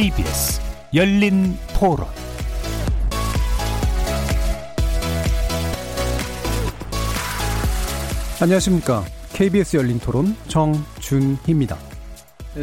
KBS 열린 토론 안녕하십니까. KBS 열린 토론 정준희입니다.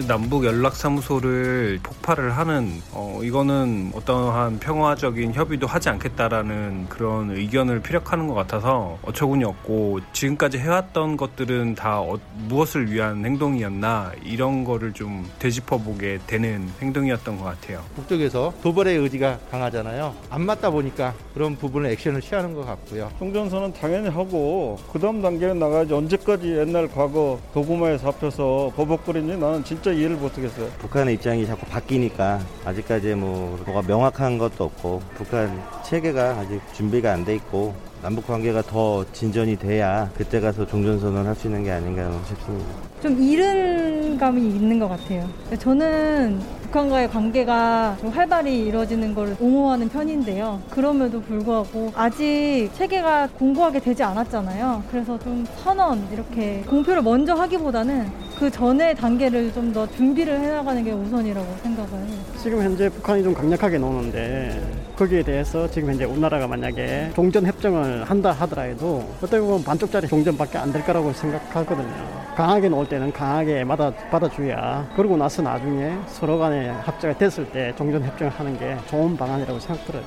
남북 연락사무소를 폭발을 하는 어 이거는 어떠한 평화적인 협의도 하지 않겠다라는 그런 의견을 피력하는 것 같아서 어처구니 없고 지금까지 해왔던 것들은 다 어, 무엇을 위한 행동이었나 이런 거를 좀 되짚어 보게 되는 행동이었던 것 같아요. 북쪽에서 도발의 의지가 강하잖아요. 안 맞다 보니까 그런 부분을 액션을 취하는 것 같고요. 종전선언 당연히 하고 그 다음 단계는 나가야지 언제까지 옛날 과거 도구마에 잡혀서 버벅거리니 나는 진짜 진짜 이해를 못하겠어요. 북한의 입장이 자꾸 바뀌 니까 아직까지 뭐 뭐가 명확한 것도 없고 북한 체계가 아직 준비가 안 돼 있고 남북 관계가 더 진전이 돼야 그때 가서 종전선언 할 수 있는 게 아닌가 싶습니다. 좀 이른 감이 있는 것 같아요. 저는 북한과의 관계가 좀 활발히 이루어지는 것을 옹호하는 편인데요. 그럼에도 불구하고 아직 체계가 공고하게 되지 않았잖아요. 그래서 좀 선언 이렇게 공표를 먼저 하기보다는 그 전에 단계를 좀 더 준비를 해나가는 게 우선이라고 생각을 해요. 지금 현재 북한이 좀 강력하게 나오는데 거기에 대해서 지금 현재 우리나라가 만약에 종전 협정을 한다 하더라도 어떻게 보면 반쪽짜리 종전밖에 안 될 거라고 생각하거든요. 강하게 나올 때는 강하게 받아, 받아줘야 그러고 나서 나중에 서로 간에 합자가 됐을 때 종전 협정을 하는 게 좋은 방안이라고 생각들어요.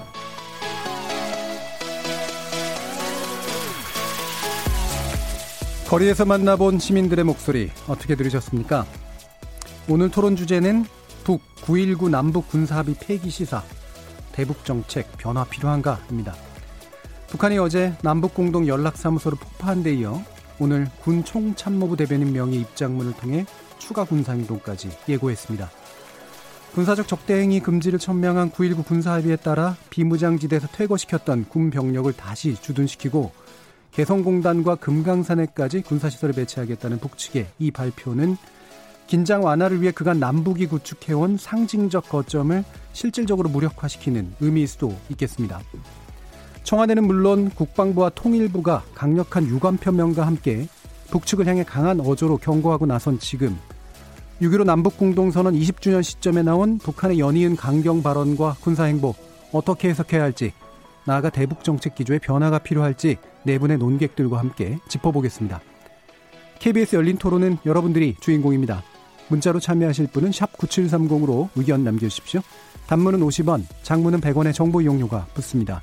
거리에서 만나본 시민들의 목소리 어떻게 들으셨습니까? 오늘 토론 주제는 북 9.19 남북 군사합의 폐기 시사 대북 정책 변화 필요한가입니다. 북한이 어제 남북 공동 연락사무소를 폭파한 데 이어 오늘 군 총참모부 대변인 명의 입장문을 통해 추가 군사행동까지 예고했습니다. 군사적 적대행위 금지를 천명한 9.19 군사합의에 따라 비무장지대에서 퇴거시켰던 군 병력을 다시 주둔시키고 개성공단과 금강산에까지 군사시설을 배치하겠다는 북측의 이 발표는 긴장 완화를 위해 그간 남북이 구축해온 상징적 거점을 실질적으로 무력화시키는 의미일 수도 있겠습니다. 청와대는 물론 국방부와 통일부가 강력한 유감 표명과 함께 북측을 향해 강한 어조로 경고하고 나선 지금 6.15 남북공동선언 20주년 시점에 나온 북한의 연이은 강경 발언과 군사행보 어떻게 해석해야 할지 나아가 대북 정책 기조의 변화가 필요할지 네 분의 논객들과 함께 짚어보겠습니다. KBS 열린 토론은 여러분들이 주인공입니다. 문자로 참여하실 분은 9730으로 의견 남겨주십시오. 단문은 50원, 장문은 100원의 정보 이용료가 붙습니다.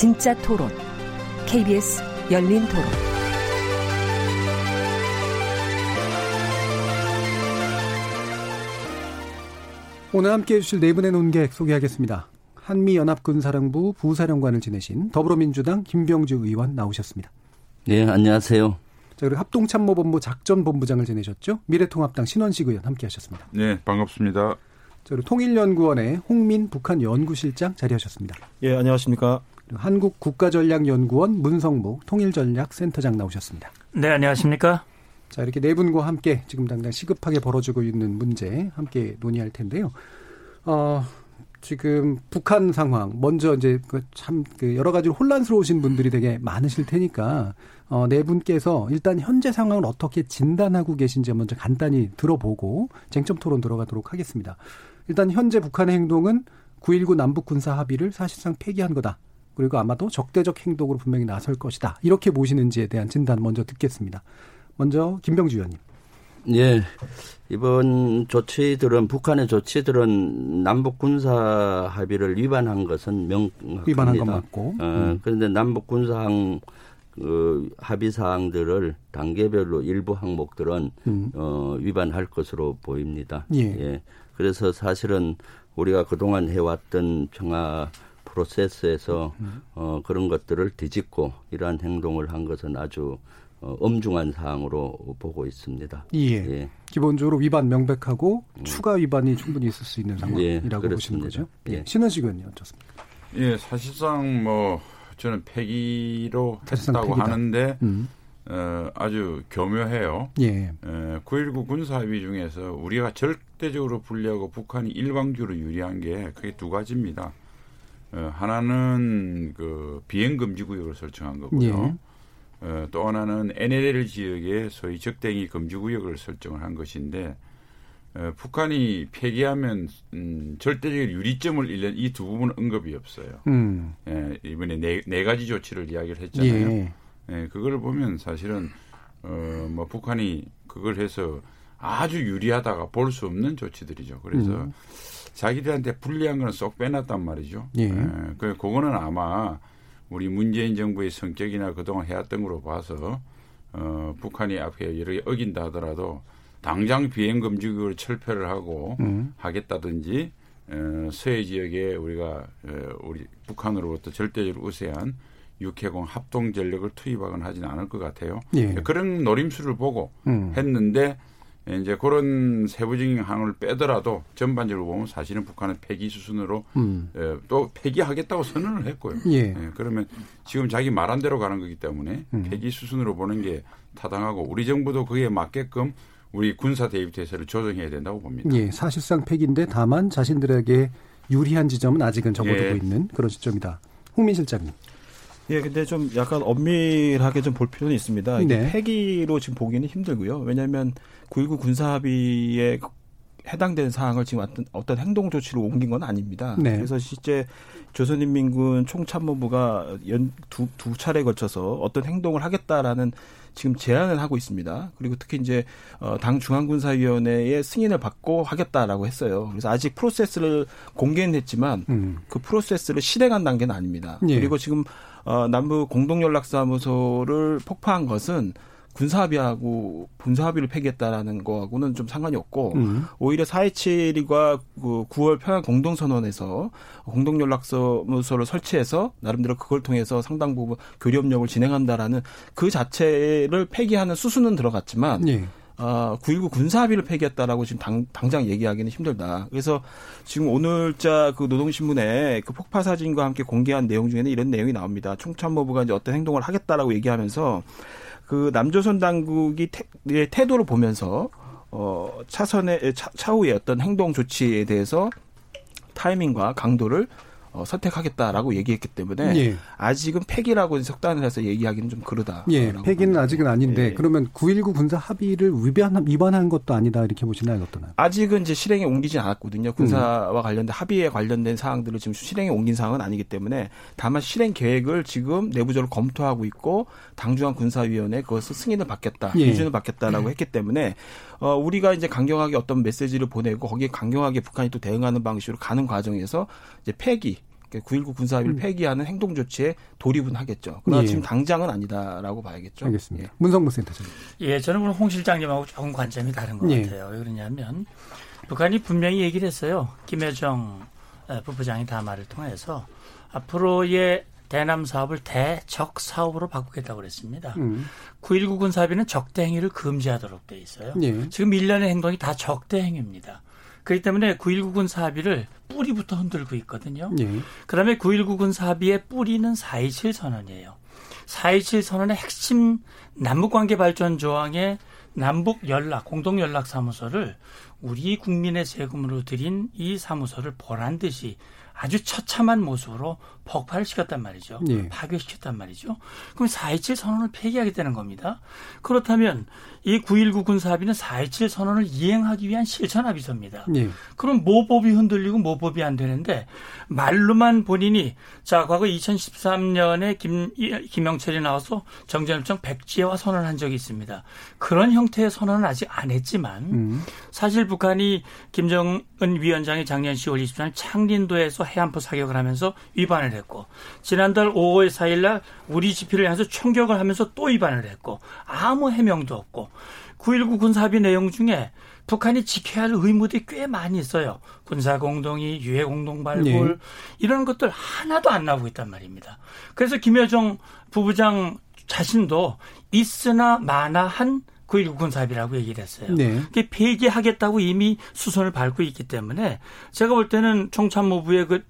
진짜 토론, KBS 열린 토론. 오늘 함께 해주실 네 분의 논객 소개하겠습니다. 한미연합군사령부 부사령관을 지내신 더불어민주당 김병주 의원 나오셨습니다. 네, 안녕하세요. 자, 그리고 합동참모본부 작전본부장을 지내셨죠? 미래통합당 신원식 의원 함께 하셨습니다. 네, 반갑습니다. 자, 그리고 통일연구원의 홍민 북한 연구실장 자리하셨습니다. 예, 안녕하십니까. 한국 국가전략연구원 문성무 통일전략센터장 나오셨습니다. 네, 안녕하십니까. 자, 이렇게 네 분과 함께 지금 당장 시급하게 벌어지고 있는 문제 함께 논의할 텐데요. 어, 지금 북한 상황 먼저 이제 그참그 여러 가지로 혼란스러우신 분들이 되게 많으실 테니까 어, 네 분께서 일단 현재 상황을 어떻게 진단하고 계신지 먼저 간단히 들어보고 쟁점 토론 들어가도록 하겠습니다. 일단 현재 북한의 행동은 9.19 남북 군사 합의를 사실상 폐기한 거다. 그리고 아마도 적대적 행동으로 분명히 나설 것이다. 이렇게 보시는지에 대한 진단 먼저 듣겠습니다. 먼저 김병주 의원님. 예. 이번 조치들은 북한의 조치들은 남북 군사 합의를 위반한 것은 명확합니다. 위반한 건 맞고. 어, 음. 그런데 남북 군사항 그 합의 사항들을 단계별로 일부 항목들은 음. 어, 위반할 것으로 보입니다. 예. 예. 그래서 사실은 우리가 그동안 해왔던 평화 프로세스에서 음. 어, 그런 것들을 뒤집고 이러한 행동을 한 것은 아주 어, 엄중한 사항으로 보고 있습니다. 예. 예. 기본적으로 위반 명백하고 음. 추가 위반이 충분히 있을 수 있는 상황이라고 예, 보시는 거죠. 예. 예. 신원식 의원님 어떻습니까? 예, 사실상 뭐 저는 폐기로 했다고 하는데 음. 어, 아주 교묘해요. 예. 9.19 군사합의 중에서 우리가 절대적으로 불리하고 북한이 일방적으로 유리한 게 크게 두 가지입니다. 어, 하나는 그 비행 금지 구역을 설정한 거고요. 예. 어, 또 하나는 NLL 지역에 소위 적대행위 금지 구역을 설정을 한 것인데 어, 북한이 폐기하면 음, 절대적인 유리점을 잃는 이 두 부분은 언급이 없어요. 음. 예, 이번에 네, 네 가지 조치를 이야기를 했잖아요. 예. 예, 그걸 보면 사실은 어, 뭐 북한이 그걸 해서 아주 유리하다가 볼 수 없는 조치들이죠. 그래서 음. 자기들한테 불리한 거는 쏙 빼놨단 말이죠. 예. 예, 그 그거는 아마 우리 문재인 정부의 성격이나 그동안 해왔던 걸로 봐서 어, 북한이 앞에 여러 개 어긴다 하더라도 당장 비행 금지구역을 철폐를 하고 음. 하겠다든지 어, 서해 지역에 우리가 어, 우리 북한으로부터 절대적으로 우세한 육해공 합동 전력을 투입하거나 하지는 않을 것 같아요. 예. 그런 노림수를 보고 음. 했는데 이제 그런 세부적인 항을 빼더라도 전반적으로 보면 사실은 북한은 폐기 수순으로 음. 예, 또 폐기하겠다고 선언을 했고요. 예. 예. 그러면 지금 자기 말한 대로 가는 거기 때문에 음. 폐기 수순으로 보는 게 타당하고 우리 정부도 그에 맞게끔 우리 군사 대입 태세를 조정해야 된다고 봅니다. 예, 사실상 폐기인데 다만 자신들에게 유리한 지점은 아직은 접어두고 예. 있는 그런 시점이다. 홍민 실장님. 예, 근데 좀 약간 엄밀하게 좀 볼 필요는 있습니다. 네. 폐기로 지금 보기는 힘들고요. 왜냐하면 9.19 군사합의에 해당되는 사항을 지금 어떤, 어떤 행동 조치를 옮긴 건 아닙니다. 네. 그래서 실제 조선인민군 총참모부가 연, 두, 두 차례에 걸쳐서 어떤 행동을 하겠다라는 지금 제안을 하고 있습니다. 그리고 특히 이제 어, 당 중앙군사위원회의 승인을 받고 하겠다라고 했어요. 그래서 아직 프로세스를 공개는 했지만 음. 그 프로세스를 실행한 단계는 아닙니다. 예. 그리고 지금 어, 남부 공동연락사무소를 폭파한 것은 군사합의하고 군사합의를 폐기했다라는 거하고는 좀 상관이 없고 음. 오히려 4.27과 그 9월 평양 공동선언에서 공동연락사무소를 설치해서 나름대로 그걸 통해서 상당 부분 교류협력을 진행한다라는 그 자체를 폐기하는 수순은 들어갔지만 예. 어, 9.19 군사합의를 폐기했다라고 지금 당, 당장 얘기하기는 힘들다. 그래서 지금 오늘자 그 노동신문에 그 폭파 사진과 함께 공개한 내용 중에는 이런 내용이 나옵니다. 총참모부가 이제 어떤 행동을 하겠다라고 얘기하면서 그 남조선 당국이 태, 태도를 보면서 어, 차선의 차, 차후의 어떤 행동 조치에 대해서 타이밍과 강도를 어, 선택하겠다라고 얘기했기 때문에 예. 아직은 폐기라고 석단을 해서 얘기하기는 좀 그러다. 예, 폐기는 아직은 아닌데 예. 그러면 9.19 군사 합의를 위반, 위반한 것도 아니다 이렇게 보시나요? 어떠나요? 아직은 이제 실행에 옮기지 않았거든요. 군사와 음. 관련된 합의에 관련된 사항들을 지금 실행에 옮긴 사항은 아니기 때문에 다만 실행 계획을 지금 내부적으로 검토하고 있고 당중앙 군사위원회 그것을 승인을 받겠다, 예. 기준을 받겠다라고 음. 했기 때문에 어, 우리가 이제 강경하게 어떤 메시지를 보내고 거기에 강경하게 북한이 또 대응하는 방식으로 가는 과정에서 이제 폐기 9.19 군사합의를 음. 폐기하는 행동 조치에 돌입은 하겠죠. 그러나 예. 지금 당장은 아니다라고 봐야겠죠. 알겠습니다. 예. 문성무 센터장님. 예, 저는 오늘 홍 실장님하고 조금 관점이 다른 것 예. 같아요. 왜 그러냐면 북한이 분명히 얘기를 했어요. 김여정 부부장이 담화를 통해서 앞으로의 대남 사업을 대적 사업으로 바꾸겠다고 그랬습니다. 음. 9.19 군사합의는 적대 행위를 금지하도록 돼 있어요. 예. 지금 일련의 행동이 다 적대 행위입니다. 그렇기 때문에 9.19 군사합의를 뿌리부터 흔들고 있거든요. 예. 그다음에 9.19 군사합의의 뿌리는 4.27 선언이에요. 4.27 선언의 핵심 남북관계 발전 조항의 남북 연락 공동 연락 사무소를 우리 국민의 세금으로 들인 이 사무소를 보란 듯이 아주 처참한 모습으로 폭발을 시켰단 말이죠. 예. 파괴시켰단 말이죠. 그럼 4.27 선언을 폐기하게 되는 겁니다. 그렇다면 이 9.19 군사합의는 4.27 선언을 이행하기 위한 실천합의서입니다. 예. 그럼 모법이 흔들리고 모법이 안 되는데 말로만 본인이 자 과거 2013년에 김 김영철이 나와서 정전협정 백지화 선언한 적이 있습니다. 그런 형태의 선언은 아직 안 했지만 음. 사실 북한이 김정은 위원장이 작년 10월 24일 창린도에서 해안포 사격을 하면서 위반을 했고 지난달 5월 4일날 우리 지피를 향해서 총격을 하면서 또 위반을 했고 아무 해명도 없고 9.19 군사합의 내용 중에 북한이 지켜야 할 의무들이 꽤 많이 있어요. 군사공동이, 유해공동발굴, 네. 이런 것들 하나도 안 나오고 있단 말입니다. 그래서 김여정 부부장 자신도 있으나 마나한 9.19 군사합의라고 얘기를 했어요. 네. 그게 폐기하겠다고 이미 수선을 밟고 있기 때문에 제가 볼 때는 총참모부의 그,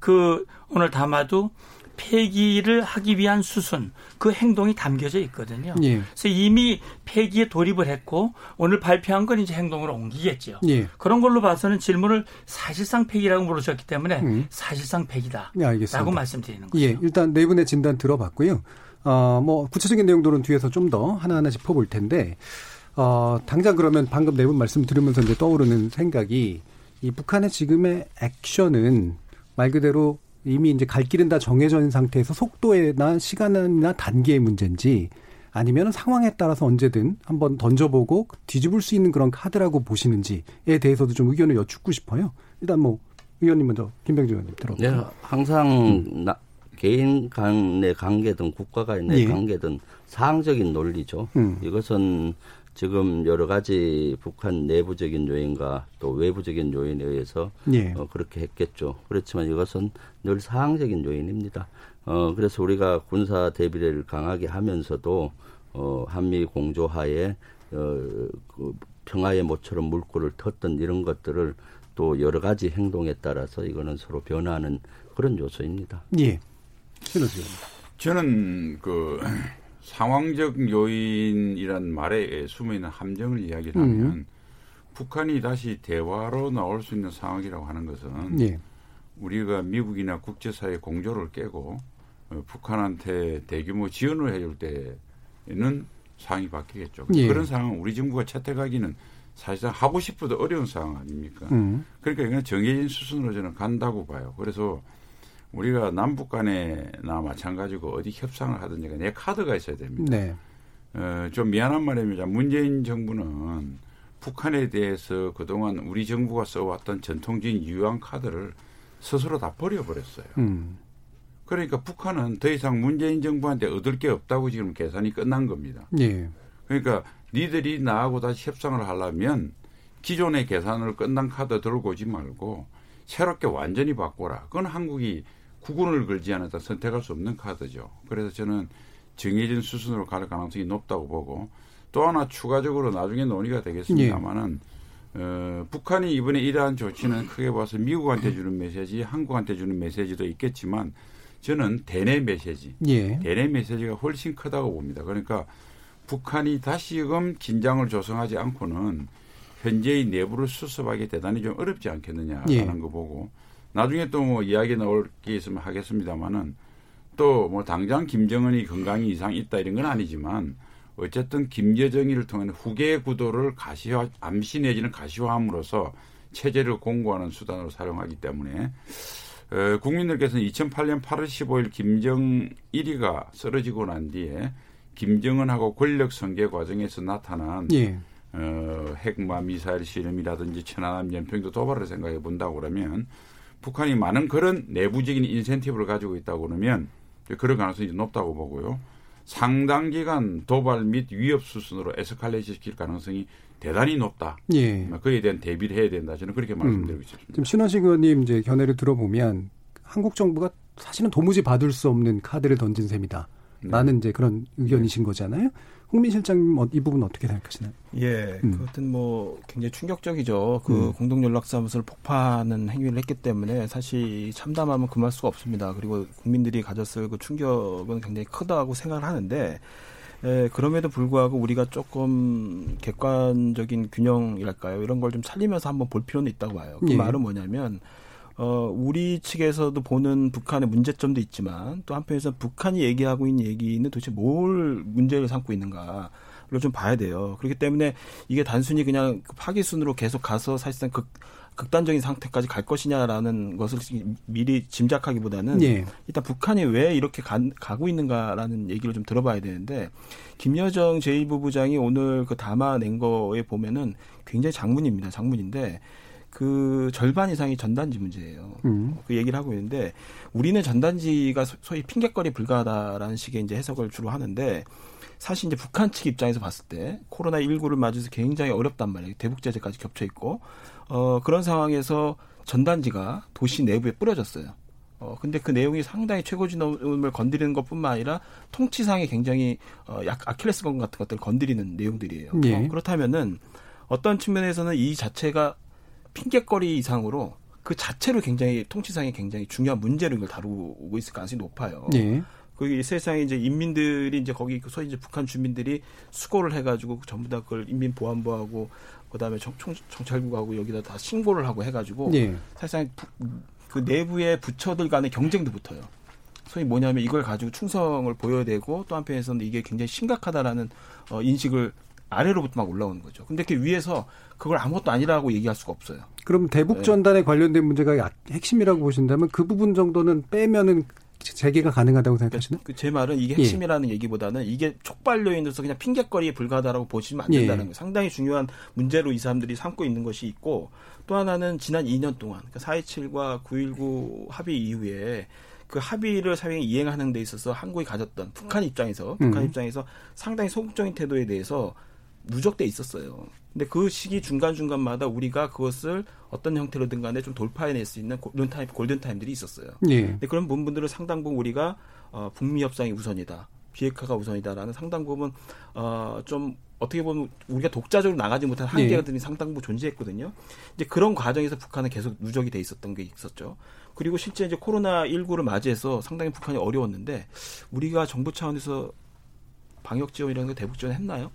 그 오늘 담아도 폐기를 하기 위한 수순 그 행동이 담겨져 있거든요. 예. 그래서 이미 폐기에 돌입을 했고 오늘 발표한 건 이제 행동으로 옮기겠죠. 예. 그런 걸로 봐서는 질문을 사실상 폐기라고 물으셨기 때문에 음. 사실상 폐기다. 네, 알겠습니다. 말씀드리는 거죠. 예, 일단 네 분의 진단 들어봤고요. 어, 뭐 구체적인 내용들은 뒤에서 좀 더 하나하나 짚어볼 텐데 어, 당장 그러면 방금 네 분 말씀 들으면서 이제 떠오르는 생각이 이 북한의 지금의 액션은 말 그대로 이미 이제 갈 길은 다 정해져 있는 상태에서 속도나 시간이나 단계의 문제인지 아니면 상황에 따라서 언제든 한번 던져보고 뒤집을 수 있는 그런 카드라고 보시는지에 대해서도 좀 의견을 여쭙고 싶어요. 일단 뭐 의원님 먼저 김병준 의원님 들어볼까요? 네, 항상 음. 나, 개인 간의 관계든 국가 간의 예. 관계든 상황적인 논리죠. 음. 이것은 지금 여러 가지 북한 내부적인 요인과 또 외부적인 요인에 의해서 예. 어, 그렇게 했겠죠. 그렇지만 이것은 늘 상황적인 요인입니다. 어, 그래서 우리가 군사 대비를 강하게 하면서도 어, 한미 공조하에 어, 그 평화의 모처럼 물꼬를 텄던 이런 것들을 또 여러 가지 행동에 따라서 이거는 서로 변화하는 그런 요소입니다. 예. 신호수 저는 그 상황적 요인이란 말에 숨어 있는 함정을 이야기를 하면 음. 북한이 다시 대화로 나올 수 있는 상황이라고 하는 것은 예. 우리가 미국이나 국제사회 공조를 깨고 어, 북한한테 대규모 지원을 해줄 때는 상황이 바뀌겠죠. 예. 그런 상황 우리 정부가 채택하기는 사실상 하고 싶어도 어려운 상황 아닙니까? 음. 그러니까 이건 정해진 수순으로 저는 간다고 봐요. 그래서 우리가 남북 간에나 마찬가지고 어디 협상을 하든지 내 카드가 있어야 됩니다. 네. 어, 좀 미안한 말입니다. 문재인 정부는 북한에 대해서 그동안 우리 정부가 써왔던 전통적인 유한 카드를 스스로 다 버려버렸어요. 음. 그러니까 북한은 더 이상 문재인 정부한테 얻을 게 없다고 지금 계산이 끝난 겁니다. 예. 그러니까 니들이 나하고 다시 협상을 하려면 기존의 계산을 끝난 카드 들고 오지 말고 새롭게 완전히 바꿔라. 그건 한국이 구군을 걸지 않았다 선택할 수 없는 카드죠. 그래서 저는 정해진 수순으로 갈 가능성이 높다고 보고 또 하나 추가적으로 나중에 논의가 되겠습니다만은 예. 어, 북한이 이번에 이러한 조치는 크게 봐서 미국한테 주는 메시지, 한국한테 주는 메시지도 있겠지만 저는 대내 메시지, 예. 대내 메시지가 훨씬 크다고 봅니다. 그러니까 북한이 다시금 긴장을 조성하지 않고는 현재의 내부를 수습하기 대단히 좀 어렵지 않겠느냐라는 예. 거 보고 나중에 또 뭐 이야기 나올 게 있으면 하겠습니다만은 또 뭐 당장 김정은이 건강이 이상 있다 이런 건 아니지만 어쨌든 김여정이를 통한 후계 구도를 가시화 암시 내지는 가시화함으로써 체제를 공고하는 수단으로 사용하기 때문에 어, 국민들께서는 2008년 8월 15일 김정일이가 쓰러지고 난 뒤에 김정은하고 권력 선계 과정에서 나타난 예. 어, 핵마 미사일 실험이라든지 천안함 연평도 도발을 생각해 본다고 그러면 북한이 많은 그런 내부적인 인센티브를 가지고 있다고 그러면 그런 가능성이 높다고 보고요. 상당 기간 도발 및 위협 수순으로 에스컬레이션 시킬 가능성이 대단히 높다. 예. 그에 대한 대비를 해야 된다. 저는 그렇게 음. 말씀드리고 음. 싶습니다. 지금 신원식 의원님 이제 견해를 들어보면 한국 정부가 사실은 도무지 받을 수 없는 카드를 던진 셈이다. 네. 라는 이제 그런 의견이신 네. 거잖아요. 홍민 실장님 어, 이 부분 어떻게 생각하시나요? 예, 음. 그것은 뭐 굉장히 충격적이죠. 그 음. 공동연락사무소를 폭파하는 행위를 했기 때문에 사실 참담하면 금할 수가 없습니다. 그리고 국민들이 가졌을 그 충격은 굉장히 크다고 생각을 하는데 예, 그럼에도 불구하고 우리가 조금 객관적인 균형이랄까요? 이런 걸 좀 살리면서 한번 볼 필요는 있다고 봐요. 그 예. 말은 뭐냐면 어, 우리 측에서도 보는 북한의 문제점도 있지만 또 한편에서 북한이 얘기하고 있는 얘기는 도대체 뭘 문제를 삼고 있는가. 를좀 봐야 돼요. 그렇기 때문에 이게 단순히 그냥 그 파기순으로 계속 가서 사실상 극, 극단적인 상태까지 갈 것이냐라는 것을 미리 짐작하기보다는 예. 일단 북한이 왜 이렇게 가, 가고 있는가라는 얘기를 좀 들어봐야 되는데 김여정 제1부부장이 오늘 그 담아낸 거에 보면은 굉장히 장문입니다. 장문인데 그 절반 이상이 전단지 문제예요. 음. 그 얘기를 하고 있는데 우리는 전단지가 소위 핑계거리 불가하다라는 식의 이제 해석을 주로 하는데 사실 이제 북한 측 입장에서 봤을 때 코로나 19를 맞아서 굉장히 어렵단 말이에요. 대북 제재까지 겹쳐 있고 어 그런 상황에서 전단지가 도시 내부에 뿌려졌어요. 어 근데 그 내용이 상당히 최고진업을 건드리는 것 뿐만 아니라 통치상에 굉장히 어 약, 아킬레스건 같은 것들을 건드리는 내용들이에요. 예. 어, 그렇다면은 어떤 측면에서는 이 자체가 핑계거리 이상으로 그 자체로 굉장히 통치상에 굉장히 중요한 문제로 이걸 다루고 있을 가능성이 높아요. 예. 그 세상에 이제 인민들이 이제 거기 그 소위 이제 북한 주민들이 수고를 해가지고 전부 다 그걸 인민보안부하고 그다음에 정, 청, 경찰국하고 여기다 다 신고를 하고 해가지고 예. 사실상 부, 그 내부의 부처들 간의 경쟁도 붙어요. 소위 뭐냐면 이걸 가지고 충성을 보여야 되고 또 한편에서는 이게 굉장히 심각하다라는 어, 인식을 아래로부터 막 올라오는 거죠. 근데 그 위에서 그걸 아무것도 아니라고 얘기할 수가 없어요. 그럼 대북 전단에 네. 관련된 문제가 핵심이라고 보신다면 그 부분 정도는 빼면은 재개가 가능하다고 생각하시나요? 그 제 말은 이게 핵심이라는 예. 얘기보다는 이게 촉발 요인으로서 그냥 핑계거리에 불과하다라고 보시면 안 된다는 예. 거예요. 상당히 중요한 문제로 이 사람들이 삼고 있는 것이 있고 또 하나는 지난 2년 동안 그러니까 4.27과 9.19 합의 이후에 그 합의를 사회에 이행하는 데 있어서 한국이 가졌던 북한 입장에서 북한 음. 입장에서 상당히 소극적인 태도에 대해서 누적돼 있었어요. 근데 그 시기 중간중간마다 우리가 그것을 어떤 형태로든 간에 좀 돌파해낼 수 있는 골든타임, 골든타임들이 있었어요. 예. 근데 그런 부분들을 상당 부분 우리가 어, 북미 협상이 우선이다. 비핵화가 우선이다라는 상당 부분 어, 좀 어떻게 보면 우리가 독자적으로 나가지 못한 한계들이 네. 상당 부분 존재했거든요. 이제 그런 과정에서 북한은 계속 누적이 돼 있었던 게 있었죠. 그리고 실제 이제 코로나 19를 맞이해서 상당히 북한이 어려웠는데 우리가 정부 차원에서 방역 지원이라는 게 대북 지원 했나요?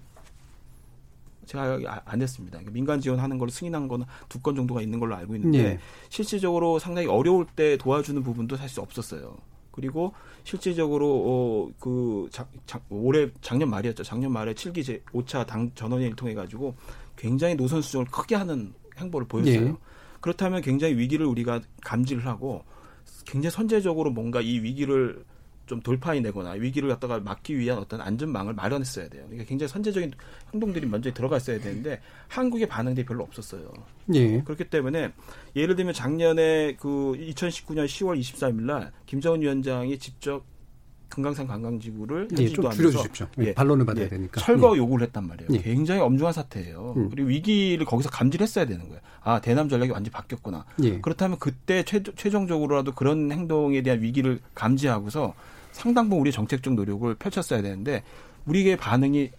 제가 아, 안 했습니다. 그러니까 민간 지원하는 걸로 승인한 거는 두 건 정도가 있는 걸로 알고 있는데 네. 실질적으로 상당히 어려울 때 도와주는 부분도 사실 없었어요. 그리고 실질적으로 어, 그 작, 작, 올해 작년 말이었죠. 작년 말에 7기 제 5차 당 전원회의를 통해 가지고 굉장히 노선 수정을 크게 하는 행보를 보였어요. 네. 그렇다면 굉장히 위기를 우리가 감지를 하고 굉장히 선제적으로 뭔가 이 위기를 좀 돌파해내거나 위기를 갖다가 막기 위한 어떤 안전망을 마련했어야 돼요. 그러니까 굉장히 선제적인 행동들이 먼저 들어갔어야 되는데 한국의 반응들이 별로 없었어요. 예. 그렇기 때문에 예를 들면 작년에 그 2019년 10월 23일 날 김정은 위원장이 직접 금강산 관광지구를 예, 좀 줄여주십시오. 예, 예, 반론을 받아야 예, 되니까. 철거 예. 요구를 했단 말이에요. 예. 굉장히 엄중한 사태예요. 음. 그리고 위기를 거기서 감지를 했어야 되는 거예요. 아 대남 전략이 완전히 바뀌었구나. 예. 그렇다면 그때 최, 최종적으로라도 그런 행동에 대한 위기를 감지하고서 상당 부분 우리 정책적 노력을 펼쳤어야 되는데 우리의 반응이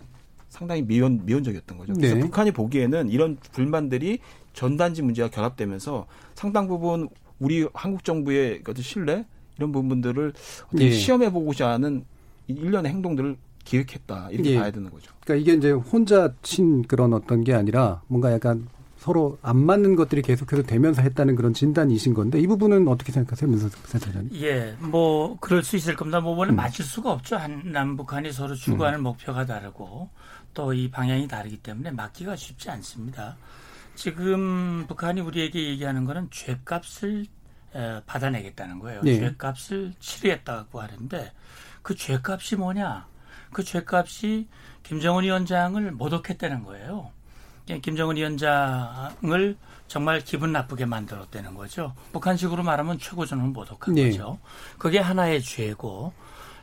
상당히 미온 미온적이었던 거죠. 그래서 네. 북한이 보기에는 이런 불만들이 전단지 문제와 결합되면서 상당 부분 우리 한국 정부의 어떤 신뢰 이런 부분들을 어떻게 네. 시험해 보고자 하는 일련의 행동들을 기획했다 이렇게 네. 봐야 되는 거죠. 그러니까 이게 이제 혼자 친 그런 어떤 게 아니라 뭔가 약간 서로 안 맞는 것들이 계속해서 되면서 했다는 그런 진단이신 건데 이 부분은 어떻게 생각하세요, 민석 센터장님? 예, 뭐 그럴 수 있을 겁니다. 뭐 원래 음. 맞출 수가 없죠. 한 남북한이 서로 추구하는 음. 목표가 다르고 또 이 방향이 다르기 때문에 맞기가 쉽지 않습니다. 지금 북한이 우리에게 얘기하는 거는 죄값을 받아내겠다는 거예요. 네. 죄값을 치르겠다고 하는데 그 죄값이 뭐냐? 그 죄값이 김정은 위원장을 모독했다는 거예요. 김정은 위원장을 정말 기분 나쁘게 만들었다는 거죠. 북한식으로 말하면 최고전은 모독한 네. 거죠. 그게 하나의 죄고,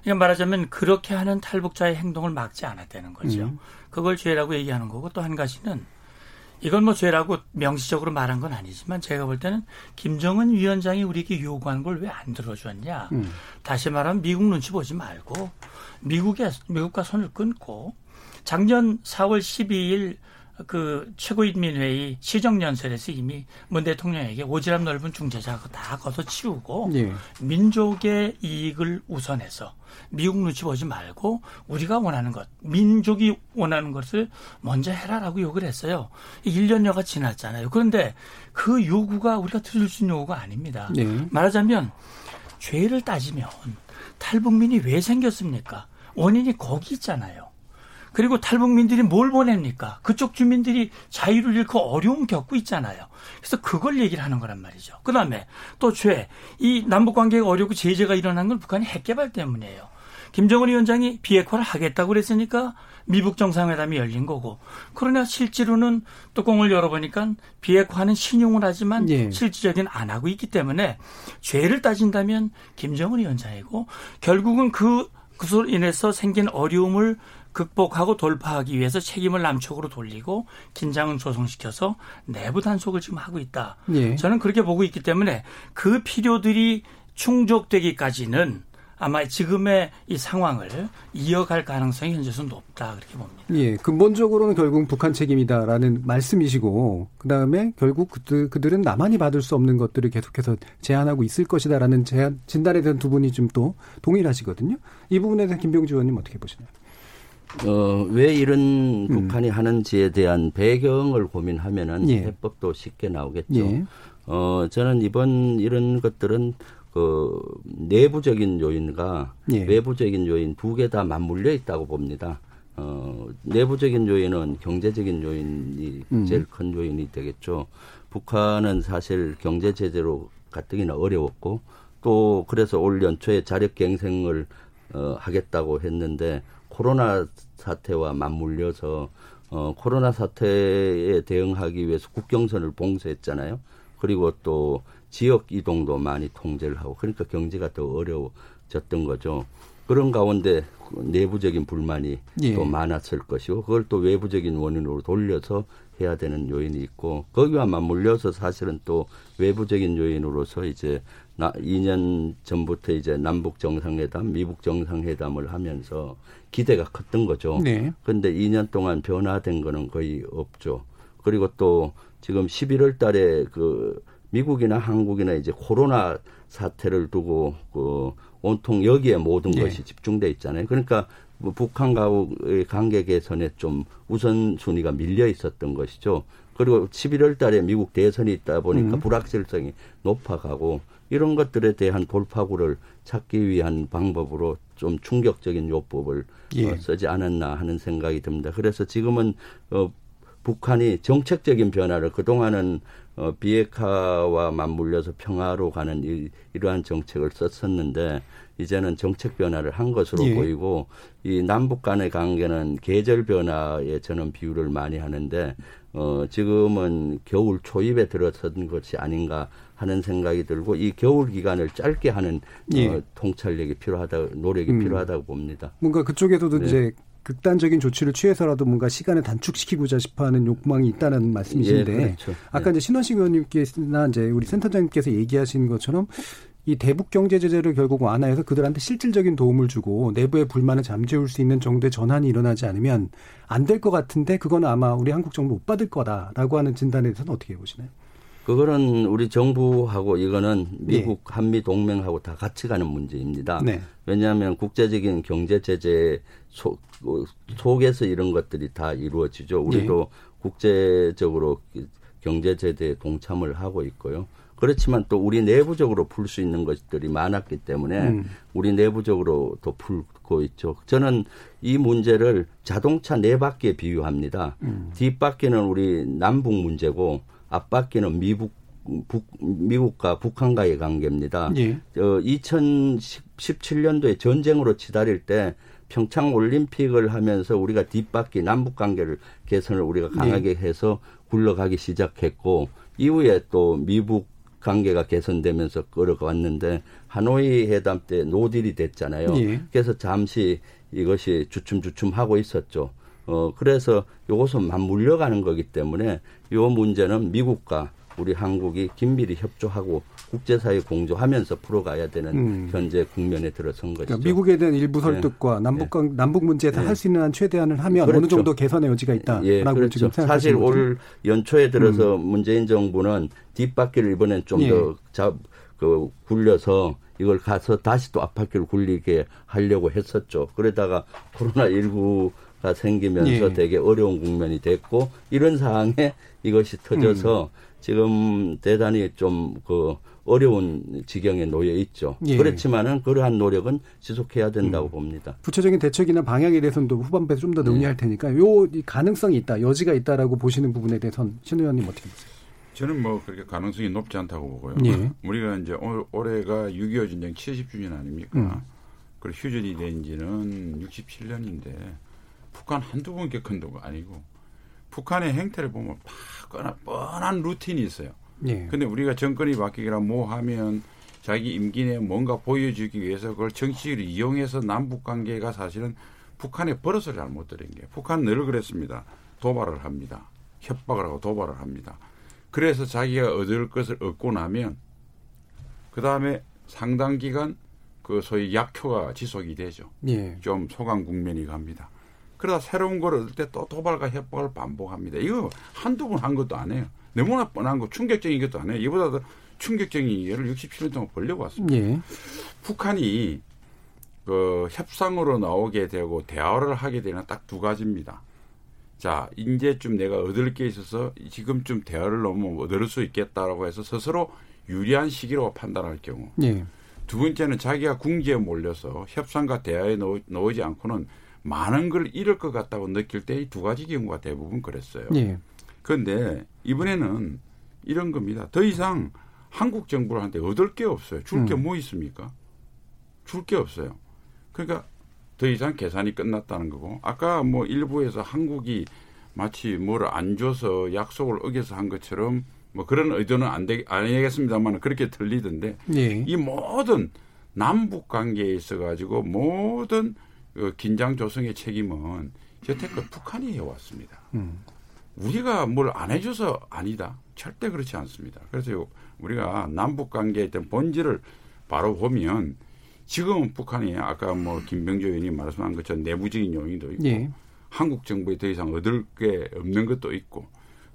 그러니까 말하자면 그렇게 하는 탈북자의 행동을 막지 않았다는 거죠. 음. 그걸 죄라고 얘기하는 거고 또 한 가지는 이건 뭐 죄라고 명시적으로 말한 건 아니지만 제가 볼 때는 김정은 위원장이 우리에게 요구하는 걸왜 안 들어줬냐. 음. 다시 말하면 미국 눈치 보지 말고 미국에 미국과 손을 끊고 작년 4월 12일 그 최고인민회의 시정연설에서 이미 문 대통령에게 오지랖 넓은 중재자가 다 걷어치우고 예. 민족의 이익을 우선해서 미국 눈치 보지 말고 우리가 원하는 것, 민족이 원하는 것을 먼저 해라라고 욕을 했어요. 1년여가 지났잖아요. 그런데 그 요구가 우리가 들을 수 있는 요구가 아닙니다. 예. 말하자면 죄를 따지면 탈북민이 왜 생겼습니까? 원인이 거기 있잖아요. 그리고 탈북민들이 뭘 보냅니까? 그쪽 주민들이 자유를 잃고 어려움 겪고 있잖아요. 그래서 그걸 얘기를 하는 거란 말이죠. 그 다음에 또 죄. 이 남북 관계가 어렵고 제재가 일어난 건 북한이 핵개발 때문이에요. 김정은 위원장이 비핵화를 하겠다고 그랬으니까 미북 정상회담이 열린 거고 그러나 실제로는 뚜껑을 열어보니까 비핵화는 신용을 하지만 예. 실질적인 안 하고 있기 때문에 죄를 따진다면 김정은 위원장이고 결국은 그 그로 인해서 생긴 어려움을 극복하고 돌파하기 위해서 책임을 남쪽으로 돌리고 긴장을 조성시켜서 내부 단속을 지금 하고 있다. 예. 저는 그렇게 보고 있기 때문에 그 필요들이 충족되기까지는 아마 지금의 이 상황을 이어갈 가능성이 현재는 높다 그렇게 봅니다. 예, 근본적으로는 결국 북한 책임이다라는 말씀이시고 그 다음에 결국 그들, 그들은 나만이 받을 수 없는 것들을 계속해서 제한하고 있을 것이다라는 제한 진단에 대한 두 분이 좀 또 동일하시거든요. 이 부분에 대해서 김병주 의원님 어떻게 보시나요? 어, 왜 이런 음. 북한이 하는지에 대한 배경을 고민하면은 예. 해법도 쉽게 나오겠죠. 예. 어, 저는 이번 이런 것들은 그 내부적인 요인과 예. 외부적인 요인 두 개 다 맞물려 있다고 봅니다. 어, 내부적인 요인은 경제적인 요인이 음. 제일 큰 요인이 되겠죠. 북한은 사실 경제 제재로 가뜩이나 어려웠고 또 그래서 올 연초에 자력 갱생을 어, 하겠다고 했는데 코로나 사태와 맞물려서 어, 코로나 사태에 대응하기 위해서 국경선을 봉쇄했잖아요. 그리고 또 지역 이동도 많이 통제를 하고 그러니까 경제가 더 어려워졌던 거죠. 그런 가운데 내부적인 불만이 예. 또 많았을 것이고 그걸 또 외부적인 원인으로 돌려서 해야 되는 요인이 있고 거기와 맞물려서 사실은 또 외부적인 요인으로서 이제 나 2년 전부터 이제 남북 정상회담, 미북 정상회담을 하면서 기대가 컸던 거죠. 네. 근데 2년 동안 변화된 거는 거의 없죠. 그리고 또 지금 11월 달에 그 미국이나 한국이나 이제 코로나 사태를 두고 그 온통 여기에 모든 네. 것이 집중돼 있잖아요. 그러니까 뭐 북한과의 관계 개선에 좀 우선순위가 밀려 있었던 것이죠. 그리고 11월 달에 미국 대선이 있다 보니까 음. 불확실성이 높아가고 이런 것들에 대한 돌파구를 찾기 위한 방법으로 좀 충격적인 요법을 예. 어, 쓰지 않았나 하는 생각이 듭니다. 그래서 지금은 어, 북한이 정책적인 변화를 그동안은 어, 비핵화와 맞물려서 평화로 가는 이, 이러한 정책을 썼었는데 이제는 정책 변화를 한 것으로 예. 보이고 이 남북 간의 관계는 계절 변화에 저는 비유를 많이 하는데 어, 지금은 겨울 초입에 들어선 것이 아닌가 하는 생각이 들고 이 겨울 기간을 짧게 하는 예. 어, 통찰력이 필요하다 노력이 음. 필요하다고 봅니다. 뭔가 그쪽에서도 네. 이제 극단적인 조치를 취해서라도 뭔가 시간을 단축시키고자 싶어하는 욕망이 있다는 말씀이신데 예, 그렇죠. 아까 예. 이제 신원식 의원님께서나 이제 우리 센터장님께서 얘기하신 것처럼 이 대북 경제 제재를 결국 완화해서 그들한테 실질적인 도움을 주고 내부의 불만을 잠재울 수 있는 정도의 전환이 일어나지 않으면 안 될 것 같은데 그거는 아마 우리 한국 정부 못 받을 거다라고 하는 진단에 대해서는 어떻게 보시나요? 그거는 우리 정부하고 이거는 미국 네. 한미 동맹하고 다 같이 가는 문제입니다. 네. 왜냐하면 국제적인 경제 제재 속, 속에서 이런 것들이 다 이루어지죠. 우리도 네. 국제적으로 경제 제재에 동참을 하고 있고요. 그렇지만 또 우리 내부적으로 풀 수 있는 것들이 많았기 때문에 음. 우리 내부적으로 도 풀고 있죠. 저는 이 문제를 자동차 네 바퀴에 비유합니다. 음. 뒷바퀴는 우리 남북 문제고 앞바퀴는 미국 북, 미국과 북한과의 관계입니다. 예. 어, 2017년도에 전쟁으로 치달을 때 평창 올림픽을 하면서 우리가 뒷바퀴 남북 관계를 개선을 우리가 강하게 예. 해서 굴러가기 시작했고 이후에 또 미국 관계가 개선되면서 끌어갔는데 하노이 회담 때 노딜이 됐잖아요. 예. 그래서 잠시 이것이 주춤주춤 하고 있었죠. 어 그래서 요것은 맞물려 가는 거기 때문에 요 문제는 미국과 우리 한국이 긴밀히 협조하고 국제사회 공조하면서 풀어가야 되는 음. 현재 국면에 들어선 그러니까 것이죠. 미국에 대한 일부 네. 설득과 네. 남북 네. 남북 문제에서 네. 할수 있는 한 최대한을 하면 그렇죠. 어느 정도 개선의 여지가 있다라고 예, 그렇죠. 사실 거죠? 올 연초에 들어서 음. 문재인 정부는 뒷바퀴를 이번엔 좀더 예. 그 굴려서 이걸 가서 다시 또 앞바퀴를 굴리게 하려고 했었죠. 그러다가 코로나 19 가 생기면서 예. 되게 어려운 국면이 됐고 이런 상황에 이것이 터져서 음. 지금 대단히 좀 그 어려운 지경에 놓여 있죠. 예. 그렇지만은 그러한 노력은 지속해야 된다고 음. 봅니다. 구체적인 대책이나 방향에 대해서는 후반부에 좀 더 논의할 네. 테니까 요 가능성이 있다, 여지가 있다라고 보시는 부분에 대해서는 신 의원님 어떻게 보세요? 저는 뭐 그렇게 가능성이 높지 않다고 보고요. 예. 우리가 이제 올, 올해가 6.25 전쟁 70주년 아닙니까? 음. 그리고 휴전이 된 지는 67년인데 북한 한두 번 겪은 도가 아니고 북한의 행태를 보면 뻔한, 뻔한 루틴이 있어요. 예. 근데 우리가 정권이 바뀌거나 뭐 하면 자기 임기 내에 뭔가 보여주기 위해서 그걸 정치를 이용해서 남북 관계가 사실은 북한의 버릇을 잘못 들인 게 북한 늘 그랬습니다. 도발을 합니다. 협박을 하고 도발을 합니다. 그래서 자기가 얻을 것을 얻고 나면 그 다음에 상당 기간 그 소위 약효가 지속이 되죠. 예. 좀 소강 국면이 갑니다. 그러다 새로운 걸 얻을 때 또 도발과 협박을 반복합니다. 이거 한두 번 한 것도 아니에요. 너무나 뻔한 거 충격적인 것도 아니에요. 이보다 더 충격적인 예를 67년 동안 벌려고 왔습니다. 예. 북한이 그 협상으로 나오게 되고 대화를 하게 되는 딱 두 가지입니다. 자, 이제좀 내가 얻을 게 있어서 지금쯤 대화를 너무 얻을 수 있겠다라고 해서 스스로 유리한 시기로 판단할 경우. 예. 두 번째는 자기가 궁지에 몰려서 협상과 대화에 넣, 지 않고는 많은 걸 잃을 것 같다고 느낄 때 이 두 가지 경우가 대부분 그랬어요. 예. 그런데 이번에는 이런 겁니다. 더 이상 한국 정부한테 얻을 게 없어요. 줄 게뭐 음. 있습니까? 줄 게 없어요. 그러니까 더 이상 계산이 끝났다는 거고 아까 뭐 일부에서 한국이 마치 뭘 안 줘서 약속을 어겨서 한 것처럼 뭐 그런 의도는 안 되, 아니겠습니다만 그렇게 들리던데 예. 이 모든 남북 관계에 있어 가지고 모든 그 긴장 조성의 책임은 여태껏 북한이 해왔습니다. 음. 우리가 뭘 안 해줘서 아니다. 절대 그렇지 않습니다. 그래서 우리가 남북 관계에 대한 본질을 바로 보면 지금은 북한이 아까 뭐 김병조 의원이 말씀한 것처럼 내부적인 요인도 있고 예. 한국 정부에 더 이상 얻을 게 없는 것도 있고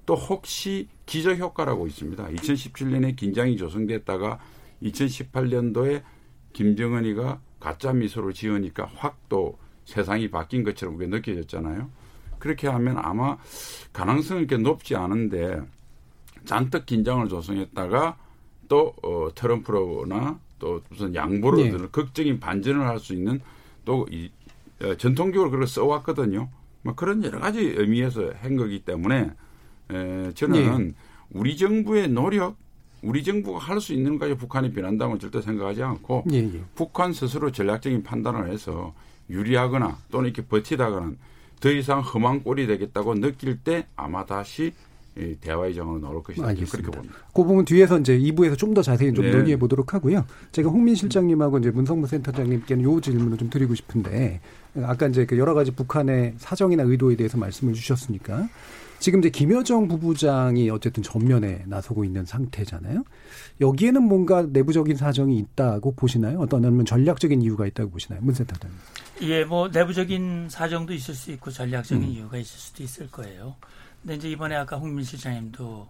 또 혹시 기저 효과라고 있습니다. 2017년에 긴장이 조성됐다가 2018년도에 김정은이가 가짜 미소를 지으니까 확 또 세상이 바뀐 것처럼 그게 느껴졌잖아요. 그렇게 하면 아마 가능성이 그렇게 높지 않은데 잔뜩 긴장을 조성했다가 또 어, 트럼프로나 또 무슨 양보를 네. 들 극적인 반전을 할 수 있는 또이 어, 전통적으로 그걸 써왔거든요. 뭐 그런 여러 가지 의미에서 한 거기 때문에 에, 저는 네. 우리 정부의 노력, 우리 정부가 할 수 있는 것까지 북한이 변한다고 절대 생각하지 않고 네, 네. 북한 스스로 전략적인 판단을 해서 유리하거나 또는 이렇게 버티다가는 더 이상 험한 꼴이 되겠다고 느낄 때 아마 다시 대화의 장으로 나올 것이다. 알겠습니다. 그렇게 봅니다. 그 부분 뒤에서 이제 2부에서 좀 더 자세히 좀 네. 논의해 보도록 하고요. 제가 홍민 실장님하고 이제 문성무 센터장님께는 요 질문을 좀 드리고 싶은데 아까 이제 그 여러 가지 북한의 사정이나 의도에 대해서 말씀을 주셨으니까 지금 이제 김여정 부부장이 어쨌든 전면에 나서고 있는 상태잖아요. 여기에는 뭔가 내부적인 사정이 있다고 보시나요? 어떤 아니면 전략적인 이유가 있다고 보시나요? 문 센터장님. 예, 뭐 내부적인 사정도 있을 수 있고 전략적인 음. 이유가 있을 수도 있을 거예요. 근데 이제 이번에 아까 홍민 실장님도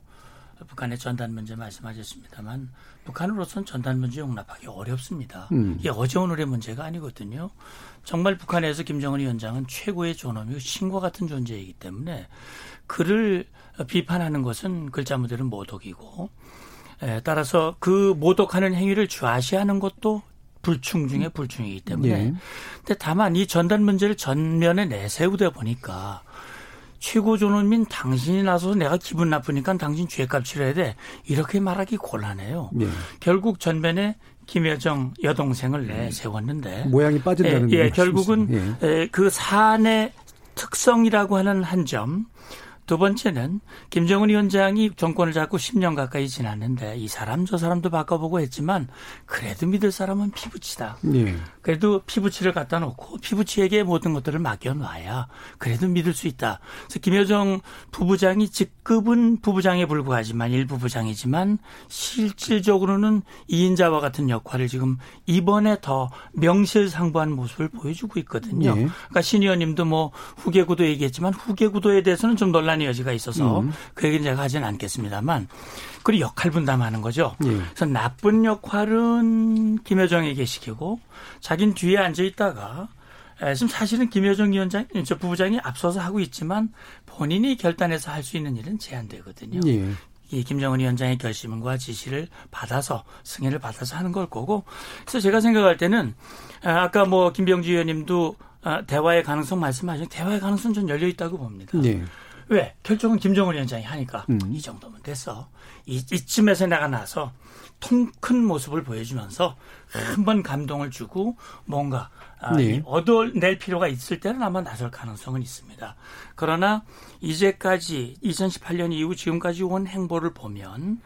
북한의 전단 문제 말씀하셨습니다만 북한으로서는 전단 문제 용납하기 어렵습니다. 음. 이게 어제 오늘의 문제가 아니거든요. 정말 북한에서 김정은 위원장은 최고의 존엄이고 신과 같은 존재이기 때문에 그를 비판하는 것은 글자 무대로 모독이고 에, 따라서 그 모독하는 행위를 좌시하는 것도 불충 중에 불충이기 때문에 예. 근데 다만 이 전단 문제를 전면에 내세우다 보니까 최고 존엄민 당신이 나서서 내가 기분 나쁘니까 당신 죄값 치러야 돼. 이렇게 말하기 곤란해요. 예. 결국 전면에 김여정 여동생을 내세웠는데 모양이 빠진다는 예, 예 결국은 예. 그 사안의 특성이라고 하는 한 점 두 번째는 김정은 위원장이 정권을 잡고 10년 가까이 지났는데 이 사람 저 사람도 바꿔보고 했지만 그래도 믿을 사람은 피부치다. 네. 그래도 피부치를 갖다 놓고 피부치에게 모든 것들을 맡겨놔야 그래도 믿을 수 있다. 그래서 김여정 부부장이 직급은 부부장에 불과하지만 일부부장이지만 실질적으로는 이인자와 같은 역할을 지금 이번에 더 명실상부한 모습을 보여주고 있거든요. 네. 그러니까 신 의원님도 뭐 후계구도 얘기했지만 후계구도에 대해서는 좀 논란 논란의 여지가 있어서 음. 그 얘기는 제가 하지는 않겠습니다만 그리고 역할 분담하는 거죠. 예. 그래서 나쁜 역할은 김여정에게 시키고 자기는 뒤에 앉아 있다가 지금 사실은 김여정 위원장, 저 부부장이 앞서서 하고 있지만 본인이 결단해서 할 수 있는 일은 제한되거든요. 예. 이 김정은 위원장의 결심과 지시를 받아서 승인을 받아서 하는 걸 거고 그래서 제가 생각할 때는 아, 아까 뭐 김병주 의원님도 아, 대화의 가능성 말씀하신 대화의 가능성 좀 열려 있다고 봅니다. 네. 왜? 결정은 김정은 위원장이 하니까 음. 이 정도면 됐어. 이, 이쯤에서 내가 나서 통 큰 모습을 보여주면서 한번 감동을 주고 뭔가 아, 네. 얻어낼 필요가 있을 때는 아마 나설 가능성은 있습니다. 그러나 이제까지 2018년 이후 지금까지 온 행보를 보면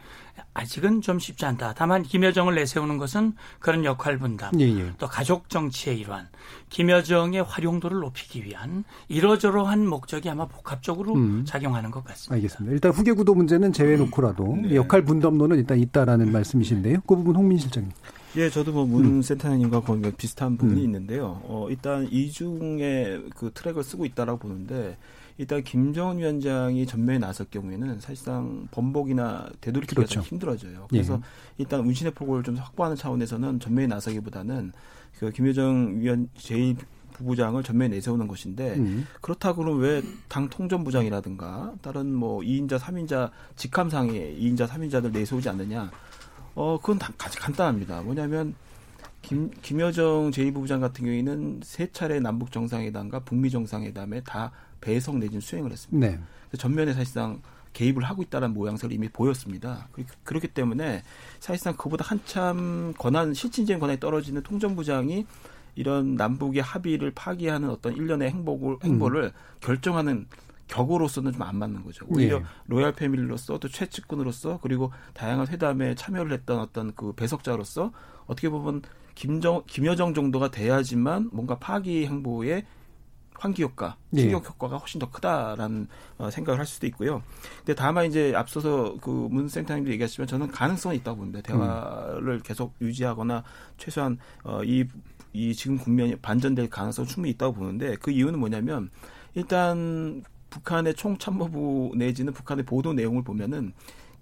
아직은 좀 쉽지 않다. 다만 김여정을 내세우는 것은 그런 역할 분담, 예, 예. 또 가족 정치의 일환, 김여정의 활용도를 높이기 위한 이러저러한 목적이 아마 복합적으로 음. 작용하는 것 같습니다. 알겠습니다. 일단 후계 구도 문제는 제외놓고라도 네. 역할 분담론은 일단 있다라는 말씀이신데요. 그 부분 홍민 실장님. 예, 저도 뭐문 음. 센터장님과 거의 비슷한 부분이 음. 있는데요. 어, 일단 이중의 그 트랙을 쓰고 있다라고 보는데 일단 김정은 위원장이 전면에 나설 경우에는 사실상 번복이나 되돌이키기가 그렇죠. 힘들어져요. 그래서 예. 일단 운신의 폭을 좀 확보하는 차원에서는 전면에 나서기보다는 그 김여정 위원 제 부부장을 전면에 내세우는 것인데 음. 그렇다고 그러면 왜 당 통전부장이라든가 다른 뭐 2인자, 3인자 직함상에 2인자, 3인자들 내세우지 않느냐? 어, 그건 다 간단합니다. 뭐냐면 김, 김여정 제2부부장 같은 경우에는 세 차례 남북 정상회담과 북미 정상회담에 다 배석 내진 수행을 했습니다. 네. 전면에 사실상 개입을 하고 있다는 모양새를 이미 보였습니다. 그렇기 때문에 사실상 그보다 한참 권한 실질적인 권한이 떨어지는 통전부장이 이런 남북의 합의를 파기하는 어떤 일련의 행복을 행보를 음. 결정하는 격으로서는 좀 안 맞는 거죠. 오히려 예. 로얄 패밀리로서 또 최측근으로서 그리고 다양한 회담에 참여를 했던 어떤 그 배석자로서 어떻게 보면 김정 김여정 정도가 돼야지만 뭔가 파기 행보에 환기 효과, 충격 예. 효과가 훨씬 더 크다라는 어, 생각을 할 수도 있고요. 근데 다만 이제 앞서서 그 문 센터님도 얘기하시지만 저는 가능성이 있다고 봅니다. 대화를 음. 계속 유지하거나 최소한 어, 이, 이 지금 국면이 반전될 가능성이 충분히 있다고 보는데 그 이유는 뭐냐면 일단 북한의 총참모부 내지는 북한의 보도 내용을 보면은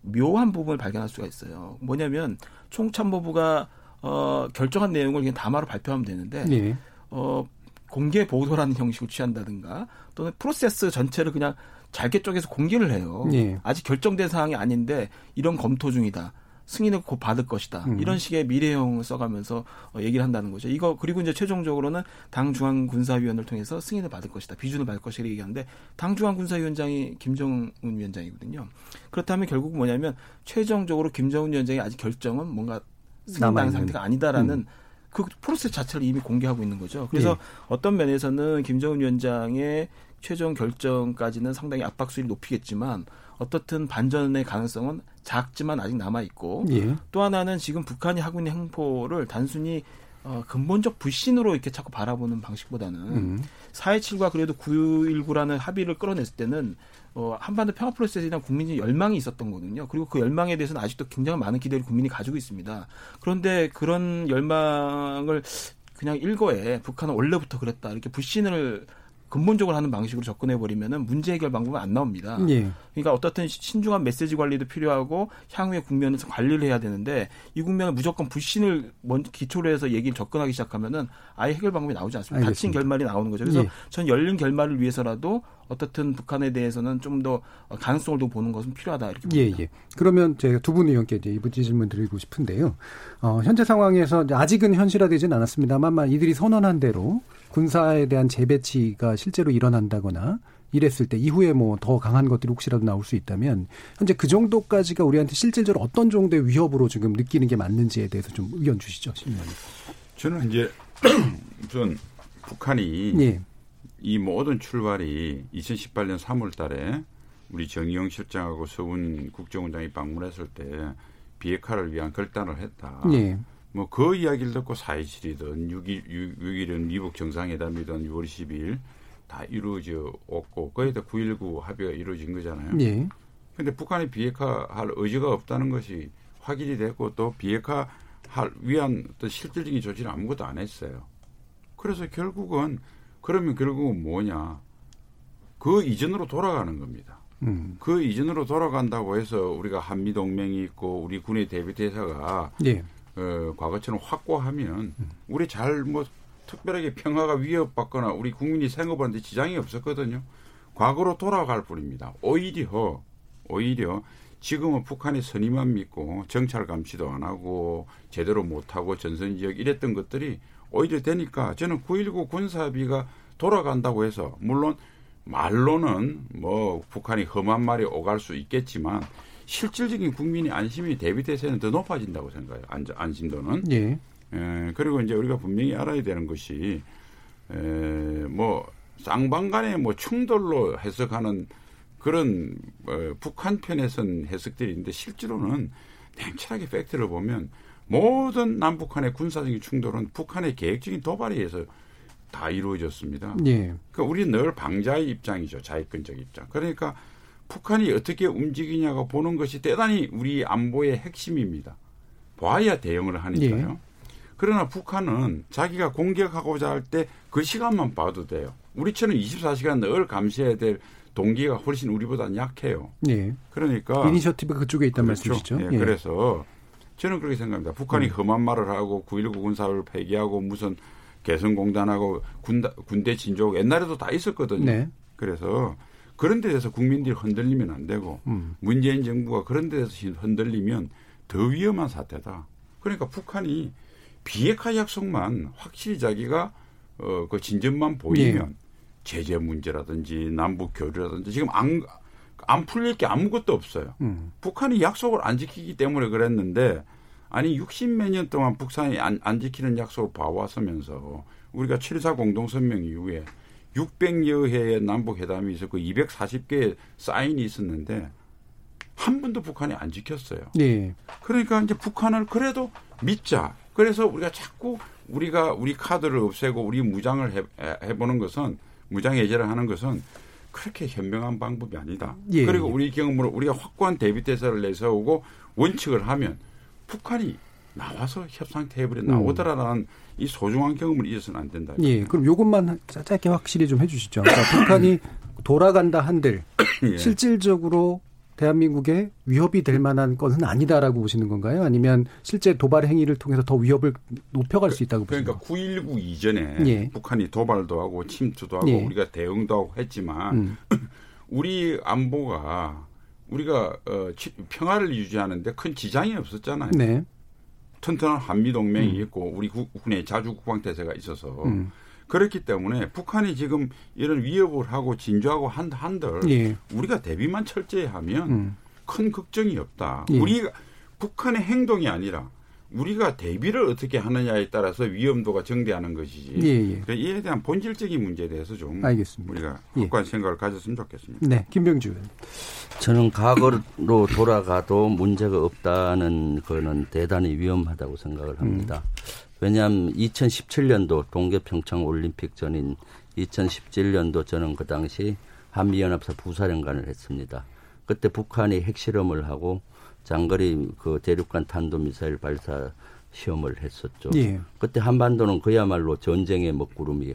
묘한 부분을 발견할 수가 있어요. 뭐냐면 총참모부가 어, 결정한 내용을 그냥 담화로 발표하면 되는데 네. 어, 공개 보도라는 형식을 취한다든가 또는 프로세스 전체를 그냥 잘게 쪼개서 공개를 해요. 네. 아직 결정된 사항이 아닌데 이런 검토 중이다. 승인을 곧 받을 것이다. 음. 이런 식의 미래형을 써가면서 어, 얘기를 한다는 거죠. 이거 그리고 이제 최종적으로는 당 중앙 군사위원을 통해서 승인을 받을 것이다. 비준을 받을 것이라 얘기하는데 당 중앙 군사위원장이 김정은 위원장이거든요. 그렇다면 결국 뭐냐면 최종적으로 김정은 위원장이 아직 결정은 뭔가 승인당 상태가 아니다라는 음. 그 프로세스 자체를 이미 공개하고 있는 거죠. 그래서 예. 어떤 면에서는 김정은 위원장의 최종 결정까지는 상당히 압박 수위를 높이겠지만 어떻든 반전의 가능성은 작지만 아직 남아 있고 예. 또 하나는 지금 북한이 하고 있는 행보를 단순히 어, 근본적 불신으로 이렇게 자꾸 바라보는 방식보다는 음. 4.27과 그래도 9.19라는 합의를 끌어냈을 때는 어, 한반도 평화 프로세스에 대한 국민의 열망이 있었던 거거든요. 그리고 그 열망에 대해서는 아직도 굉장히 많은 기대를 국민이 가지고 있습니다. 그런데 그런 열망을 그냥 일거에 북한은 원래부터 그랬다. 이렇게 불신을 근본적으로 하는 방식으로 접근해 버리면은 문제 해결 방법은 안 나옵니다. 예. 그러니까 어떻든 신중한 메시지 관리도 필요하고 향후의 국면에서 관리를 해야 되는데 이 국면은 무조건 불신을 먼저 기초로 해서 얘기를 접근하기 시작하면은 아예 해결 방법이 나오지 않습니다. 알겠습니다. 닫힌 결말이 나오는 거죠. 그래서 예. 전 열린 결말을 위해서라도 어떻든 북한에 대해서는 좀 더 가능성을 더 보는 것은 필요하다 이렇게 봅니다. 예, 예. 그러면 제가 두 분 의원께 이제 이번 질문 드리고 싶은데요. 어, 현재 상황에서 아직은 현실화되지는 않았습니다만 이들이 선언한 대로 군사에 대한 재배치가 실제로 일어난다거나 이랬을 때 이후에 뭐 더 강한 것들이 혹시라도 나올 수 있다면 현재 그 정도까지가 우리한테 실질적으로 어떤 정도의 위협으로 지금 느끼는 게 맞는지에 대해서 좀 의견 주시죠, 신님 저는 이제 우선 북한이 예. 이 모든 출발이 2018년 3월 달에 우리 정의용 실장하고 서훈 국정원장이 방문했을 때 비핵화를 위한 결단을 했다. 예. 뭐 그 이야기를 듣고 4.27이든 6.1, 6.1은 미국 정상회담이든 6월 10일 다 이루어져 없고 거기다 9.19 합의가 이루어진 거잖아요. 예. 근데 북한이 비핵화할 의지가 없다는 것이 확인이 됐고 또 비핵화할 위한 또 실질적인 조치를 아무것도 안 했어요. 그래서 결국은 그러면 결국은 뭐냐? 그 이전으로 돌아가는 겁니다. 음. 그 이전으로 돌아간다고 해서 우리가 한미 동맹이 있고 우리 군의 대비 대사가 예. 어, 과거처럼 확고하면 우리 잘 뭐 특별하게 평화가 위협받거나 우리 국민이 생업하는데 지장이 없었거든요. 과거로 돌아갈 뿐입니다. 오히려 오히려 지금은 북한이 선의만 믿고 정찰 감시도 안 하고 제대로 못 하고 전선 지역 이랬던 것들이 오히려 되니까 저는 9.19 군사비가 돌아간다고 해서 물론 말로는 뭐 북한이 험한 말이 오갈 수 있겠지만 실질적인 국민의 안심이 대비 대세는 더 높아진다고 생각해요. 안, 안심도는. 예. 에, 그리고 이제 우리가 분명히 알아야 되는 것이 에, 뭐 쌍방간의 뭐 충돌로 해석하는 그런 어, 북한 편에선 해석들이 있는데 실제로는 냉철하게 팩트를 보면 모든 남북한의 군사적인 충돌은 북한의 계획적인 도발에 의해서 다 이루어졌습니다. 예. 그러니까 우리는 늘 방자의 입장이죠. 자익근적 입장. 그러니까 북한이 어떻게 움직이냐가 보는 것이 대단히 우리 안보의 핵심입니다. 봐야 대응을 하니까요. 예. 그러나 북한은 자기가 공격하고자 할 때 그 시간만 봐도 돼요. 우리처럼 24시간 늘 감시해야 될 동기가 훨씬 우리보다 약해요. 예. 그러니까 이니셔티브가 그쪽에 있단 그렇죠. 말씀이시죠. 예. 예. 그래서 저는 그렇게 생각합니다. 북한이 음. 험한 말을 하고 9.19 군사를 폐기하고 무슨 개성공단하고 군대 진족 옛날에도 다 있었거든요. 네. 그래서 그런 데 대해서 국민들이 흔들리면 안 되고 음. 문재인 정부가 그런 데 대해서 흔들리면 더 위험한 사태다. 그러니까 북한이 비핵화 약속만 확실히 자기가 어, 그 진전만 보이면 예. 제재 문제라든지 남북 교류라든지 지금 안, 안 풀릴 게 아무것도 없어요. 음. 북한이 약속을 안 지키기 때문에 그랬는데 아니 60몇 년 동안 북한이 안, 안 지키는 약속을 봐왔으면서 우리가 7.4 공동선명 이후에 600여 회의 남북 회담이 있었고 240개의 사인이 있었는데 한 번도 북한이 안 지켰어요. 네. 그러니까 이제 북한을 그래도 믿자. 그래서 우리가 자꾸 우리가 우리 카드를 없애고 우리 무장을 해, 해보는 것은 무장 해제를 하는 것은 그렇게 현명한 방법이 아니다. 예. 그리고 우리 경험으로 우리가 확고한 대비 태세를 내세우고 원칙을 하면 북한이 나와서 협상 테이블에 나오더라라는 음. 이 소중한 경험을 잊어서는 안 된다. 예, 그럼 요것만 짧게 확실히 좀 해주시죠. 그러니까 북한이 돌아간다 한들 예. 실질적으로 대한민국에 위협이 될 만한 것은 아니다라고 보시는 건가요? 아니면 실제 도발 행위를 통해서 더 위협을 높여갈 수 있다고 보시는 그러니까 9.19 이전에 예. 북한이 도발도 하고 침투도 하고 예. 우리가 대응도 하고 했지만 음. 우리 안보가 우리가 어, 평화를 유지하는데 큰 지장이 없었잖아요. 네. 튼튼한 한미 동맹이 음. 있고 우리 국군의 자주 국방 태세가 있어서 음. 그렇기 때문에 북한이 지금 이런 위협을 하고 진주하고 한, 한들 예. 우리가 대비만 철저히 하면 음. 큰 걱정이 없다. 예. 우리가 북한의 행동이 아니라 우리가 대비를 어떻게 하느냐에 따라서 위험도가 정대하는 것이지. 예, 예. 그러니까 이에 대한 본질적인 문제에 대해서 좀 알겠습니다. 우리가 예. 확고한 예. 생각을 가졌으면 좋겠습니다. 네, 김병주 저는 과거로 돌아가도 문제가 없다는 거는 대단히 위험하다고 생각을 합니다. 음. 왜냐하면 2017년도 동계 평창 올림픽 전인 2017년도 저는 그 당시 한미연합사 부사령관을 했습니다. 그때 북한이 핵실험을 하고 장거리 그 대륙간 탄도 미사일 발사 시험을 했었죠. 예. 그때 한반도는 그야말로 전쟁의 먹구름이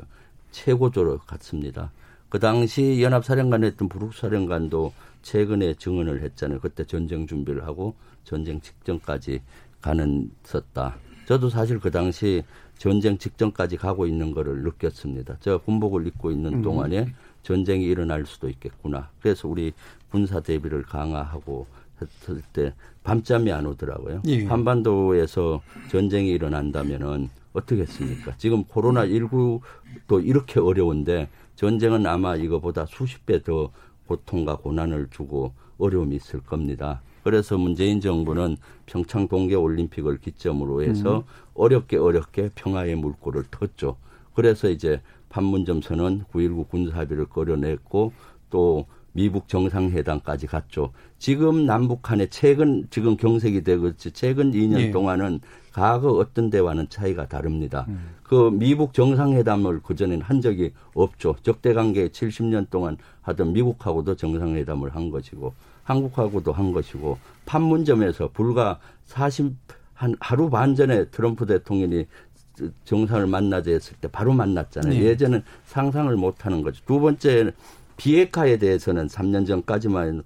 최고조로 갔습니다. 그 당시 연합사령관 했던 부룩사령관도 최근에 증언을 했잖아요. 그때 전쟁 준비를 하고 전쟁 직전까지 가는 섰다. 저도 사실 그 당시 전쟁 직전까지 가고 있는 거를 느꼈습니다. 제가 군복을 입고 있는 음. 동안에 전쟁이 일어날 수도 있겠구나. 그래서 우리 군사 대비를 강화하고 했을 때 밤잠이 안 오더라고요. 예. 한반도에서 전쟁이 일어난다면은 어떻겠습니까? 지금 코로나 19도 이렇게 어려운데 전쟁은 아마 이거보다 수십 배 더 고통과 고난을 주고 어려움이 있을 겁니다. 그래서 문재인 정부는 평창 동계 올림픽을 기점으로 해서 음. 어렵게 어렵게 평화의 물꼬를 텄죠. 그래서 이제 판문점 선언 9.19 군사합의를 끌어냈고 또 미북 정상회담까지 갔죠. 지금 남북한의 최근 지금 경색이 되고 최근 2년 예. 동안은 과거 어떤 데와는 차이가 다릅니다. 음. 그 미북 정상회담을 그전엔 한 적이 없죠. 적대 관계 70년 동안 하던 미국하고도 정상회담을 한 것이고 한국하고도 한 것이고 판문점에서 불과 40 한 하루 반 전에 트럼프 대통령이 정상을 만나자 했을 때 바로 만났잖아요. 네. 예전은 상상을 못 하는 거죠. 두 번째 비핵화에 대해서는 3년 전까지만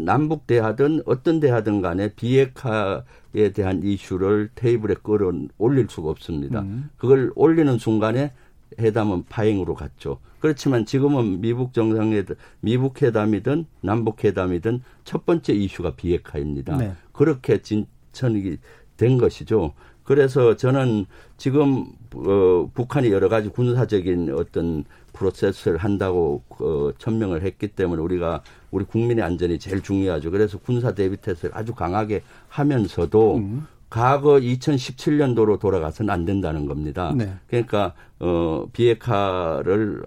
남북 대하든 어떤 대하든 간에 비핵화에 대한 이슈를 테이블에 끌어 올릴 수가 없습니다. 음. 그걸 올리는 순간에 회담은 파행으로 갔죠. 그렇지만 지금은 미북 정상회담, 미북 회담이든 남북 회담이든 첫 번째 이슈가 비핵화입니다. 네. 그렇게 진천이 된 것이죠. 그래서 저는 지금 어, 북한이 여러 가지 군사적인 어떤 프로세스를 한다고 어, 천명을 했기 때문에 우리가 우리 국민의 안전이 제일 중요하죠. 그래서 군사 대비 태세를 아주 강하게 하면서도 음. 과거 2017년도로 돌아가서는 안 된다는 겁니다. 네. 그러니까 어 비핵화를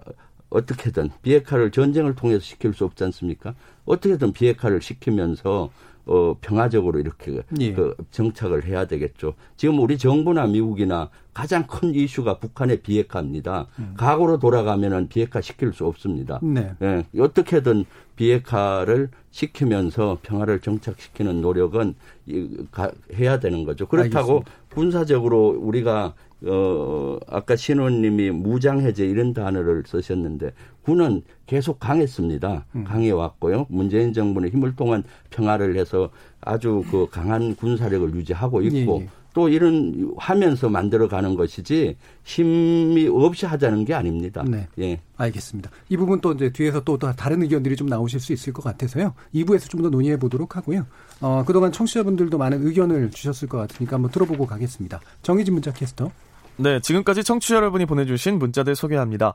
어떻게든 비핵화를 전쟁을 통해서 시킬 수 없지 않습니까? 어떻게든 비핵화를 시키면서 어, 평화적으로 이렇게 예. 그 정착을 해야 되겠죠. 지금 우리 정부나 미국이나 가장 큰 이슈가 북한의 비핵화입니다. 음. 과거로 돌아가면은 비핵화 시킬 수 없습니다. 네. 예, 어떻게든 비핵화를 시키면서 평화를 정착시키는 노력은 이, 가, 해야 되는 거죠. 그렇다고 알겠습니다. 군사적으로 우리가 어 아까 신원님이 무장해제 이런 단어를 쓰셨는데 군은 계속 강했습니다. 음. 강해 왔고요. 문재인 정부는 힘을 통한 평화를 해서 아주 그 강한 군사력을 유지하고 있고 예, 예. 또 이런 하면서 만들어가는 것이지 힘이 없이 하자는 게 아닙니다. 네. 예. 알겠습니다. 이 부분 또 이제 뒤에서 또 다른 의견들이 좀 나오실 수 있을 것 같아서요. 2부에서 좀 더 논의해 보도록 하고요. 어, 그동안 청취자분들도 많은 의견을 주셨을 것 같으니까 한번 들어보고 가겠습니다. 정희진 문자 캐스터. 네, 지금까지 청취자 여러분이 보내주신 문자들 소개합니다.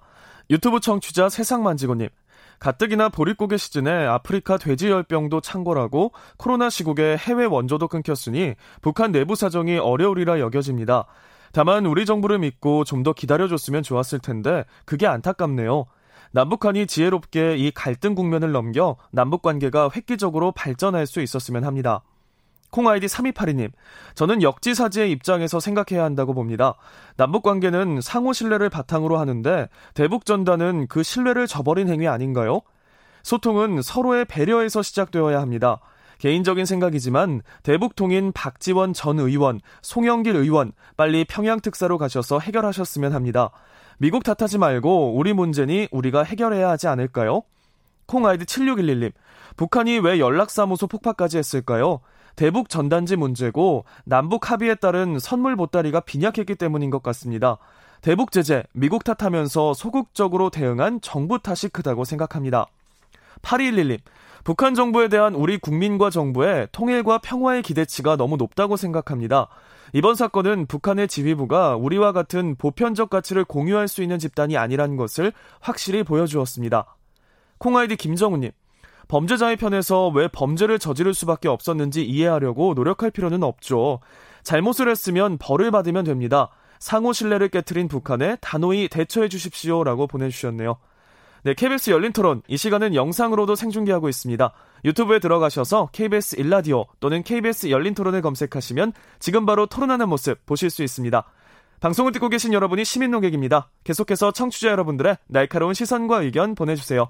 유튜브 청취자 세상만지고님. 가뜩이나 보릿고개 시즌에 아프리카 돼지열병도 창궐하고 코로나 시국에 해외 원조도 끊겼으니 북한 내부 사정이 어려우리라 여겨집니다. 다만 우리 정부를 믿고 좀 더 기다려줬으면 좋았을 텐데 그게 안타깝네요. 남북한이 지혜롭게 이 갈등 국면을 넘겨 남북 관계가 획기적으로 발전할 수 있었으면 합니다. 콩아이디 3282님, 저는 역지사지의 입장에서 생각해야 한다고 봅니다. 남북 관계는 상호 신뢰를 바탕으로 하는데 대북 전단은 그 신뢰를 저버린 행위 아닌가요? 소통은 서로의 배려에서 시작되어야 합니다. 개인적인 생각이지만 대북 통인 박지원 전 의원, 송영길 의원 빨리 평양 특사로 가셔서 해결하셨으면 합니다. 미국 탓하지 말고 우리 문제니 우리가 해결해야 하지 않을까요? 콩 아이디 7611님, 북한이 왜 연락사무소 폭파까지 했을까요? 대북 전단지 문제고 남북 합의에 따른 선물 보따리가 빈약했기 때문인 것 같습니다. 대북 제재, 미국 탓하면서 소극적으로 대응한 정부 탓이 크다고 생각합니다. 8211님, 북한 정부에 대한 우리 국민과 정부의 통일과 평화의 기대치가 너무 높다고 생각합니다. 이번 사건은 북한의 지휘부가 우리와 같은 보편적 가치를 공유할 수 있는 집단이 아니라는 것을 확실히 보여주었습니다. 콩아이디 김정우님, 범죄자의 편에서 왜 범죄를 저지를 수밖에 없었는지 이해하려고 노력할 필요는 없죠. 잘못을 했으면 벌을 받으면 됩니다. 상호 신뢰를 깨뜨린 북한에 단호히 대처해 주십시오 라고 보내주셨네요. 네, KBS 열린 토론. 이 시간은 영상으로도 생중계하고 있습니다. 유튜브에 들어가셔서 KBS 일라디오 또는 KBS 열린 토론을 검색하시면 지금 바로 토론하는 모습 보실 수 있습니다. 방송을 듣고 계신 여러분이 시민 농객입니다. 계속해서 청취자 여러분들의 날카로운 시선과 의견 보내주세요.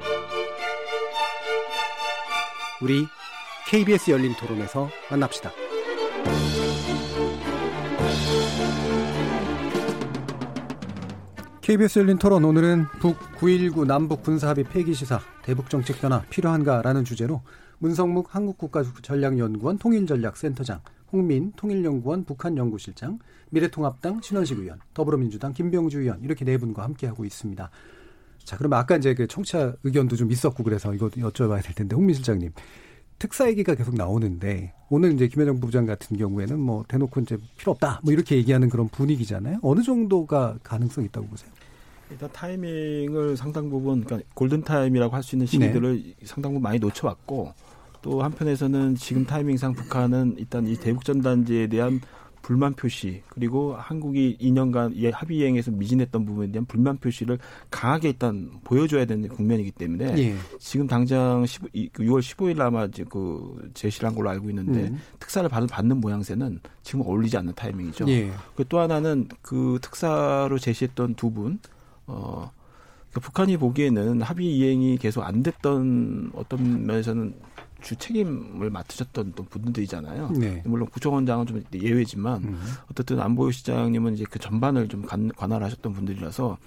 우리 KBS 열린 토론에서 만납시다. KBS 열린 토론 오늘은 북 9.19 남북 군사합의 폐기 시사 대북 정책 변화 필요한가라는 주제로 문성묵 한국국가전략연구원 통일전략센터장 홍민 통일연구원 북한연구실장, 미래통합당 신원식 의원, 더불어민주당 김병주 의원 이렇게 네 분과 함께하고 있습니다. 자, 그럼 아까 이제 그 청취자 의견도 좀 있었고 그래서 이거 여쭤봐야 될 텐데 홍민 실장님. 특사 얘기가 계속 나오는데 오늘 이제 김여정 부장 같은 경우에는 뭐 대놓고 이제 필요 없다 뭐 이렇게 얘기하는 그런 분위기잖아요. 어느 정도가 가능성 이 있다고 보세요? 일단 타이밍을 상당 부분 그러니까 골든 타임이라고 할 수 있는 시기들을 네. 상당 부분 많이 놓쳐왔고 또 한편에서는 지금 타이밍상 북한은 일단 이 대북 전단지에 대한 불만 표시 그리고 한국이 2년간 합의 이행에서 미진했던 부분에 대한 불만 표시를 강하게 일단 보여줘야 되는 국면이기 때문에 예. 지금 당장 15, 6월 15일 아마 이제 그 제시를 한 걸로 알고 있는데 음. 특사를 받는 모양새는 지금 어울리지 않는 타이밍이죠. 예. 그또 하나는 그 특사로 제시했던 두 분, 어, 그러니까 북한이 보기에는 합의 이행이 계속 안 됐던 어떤 면에서는 주 책임을 맡으셨던 또 분들이잖아요. 네. 물론 구청원장은 좀 예외지만 음. 어쨌든 안보유 시장님은 이제 그 전반을 좀 관, 관할하셨던 분들이라서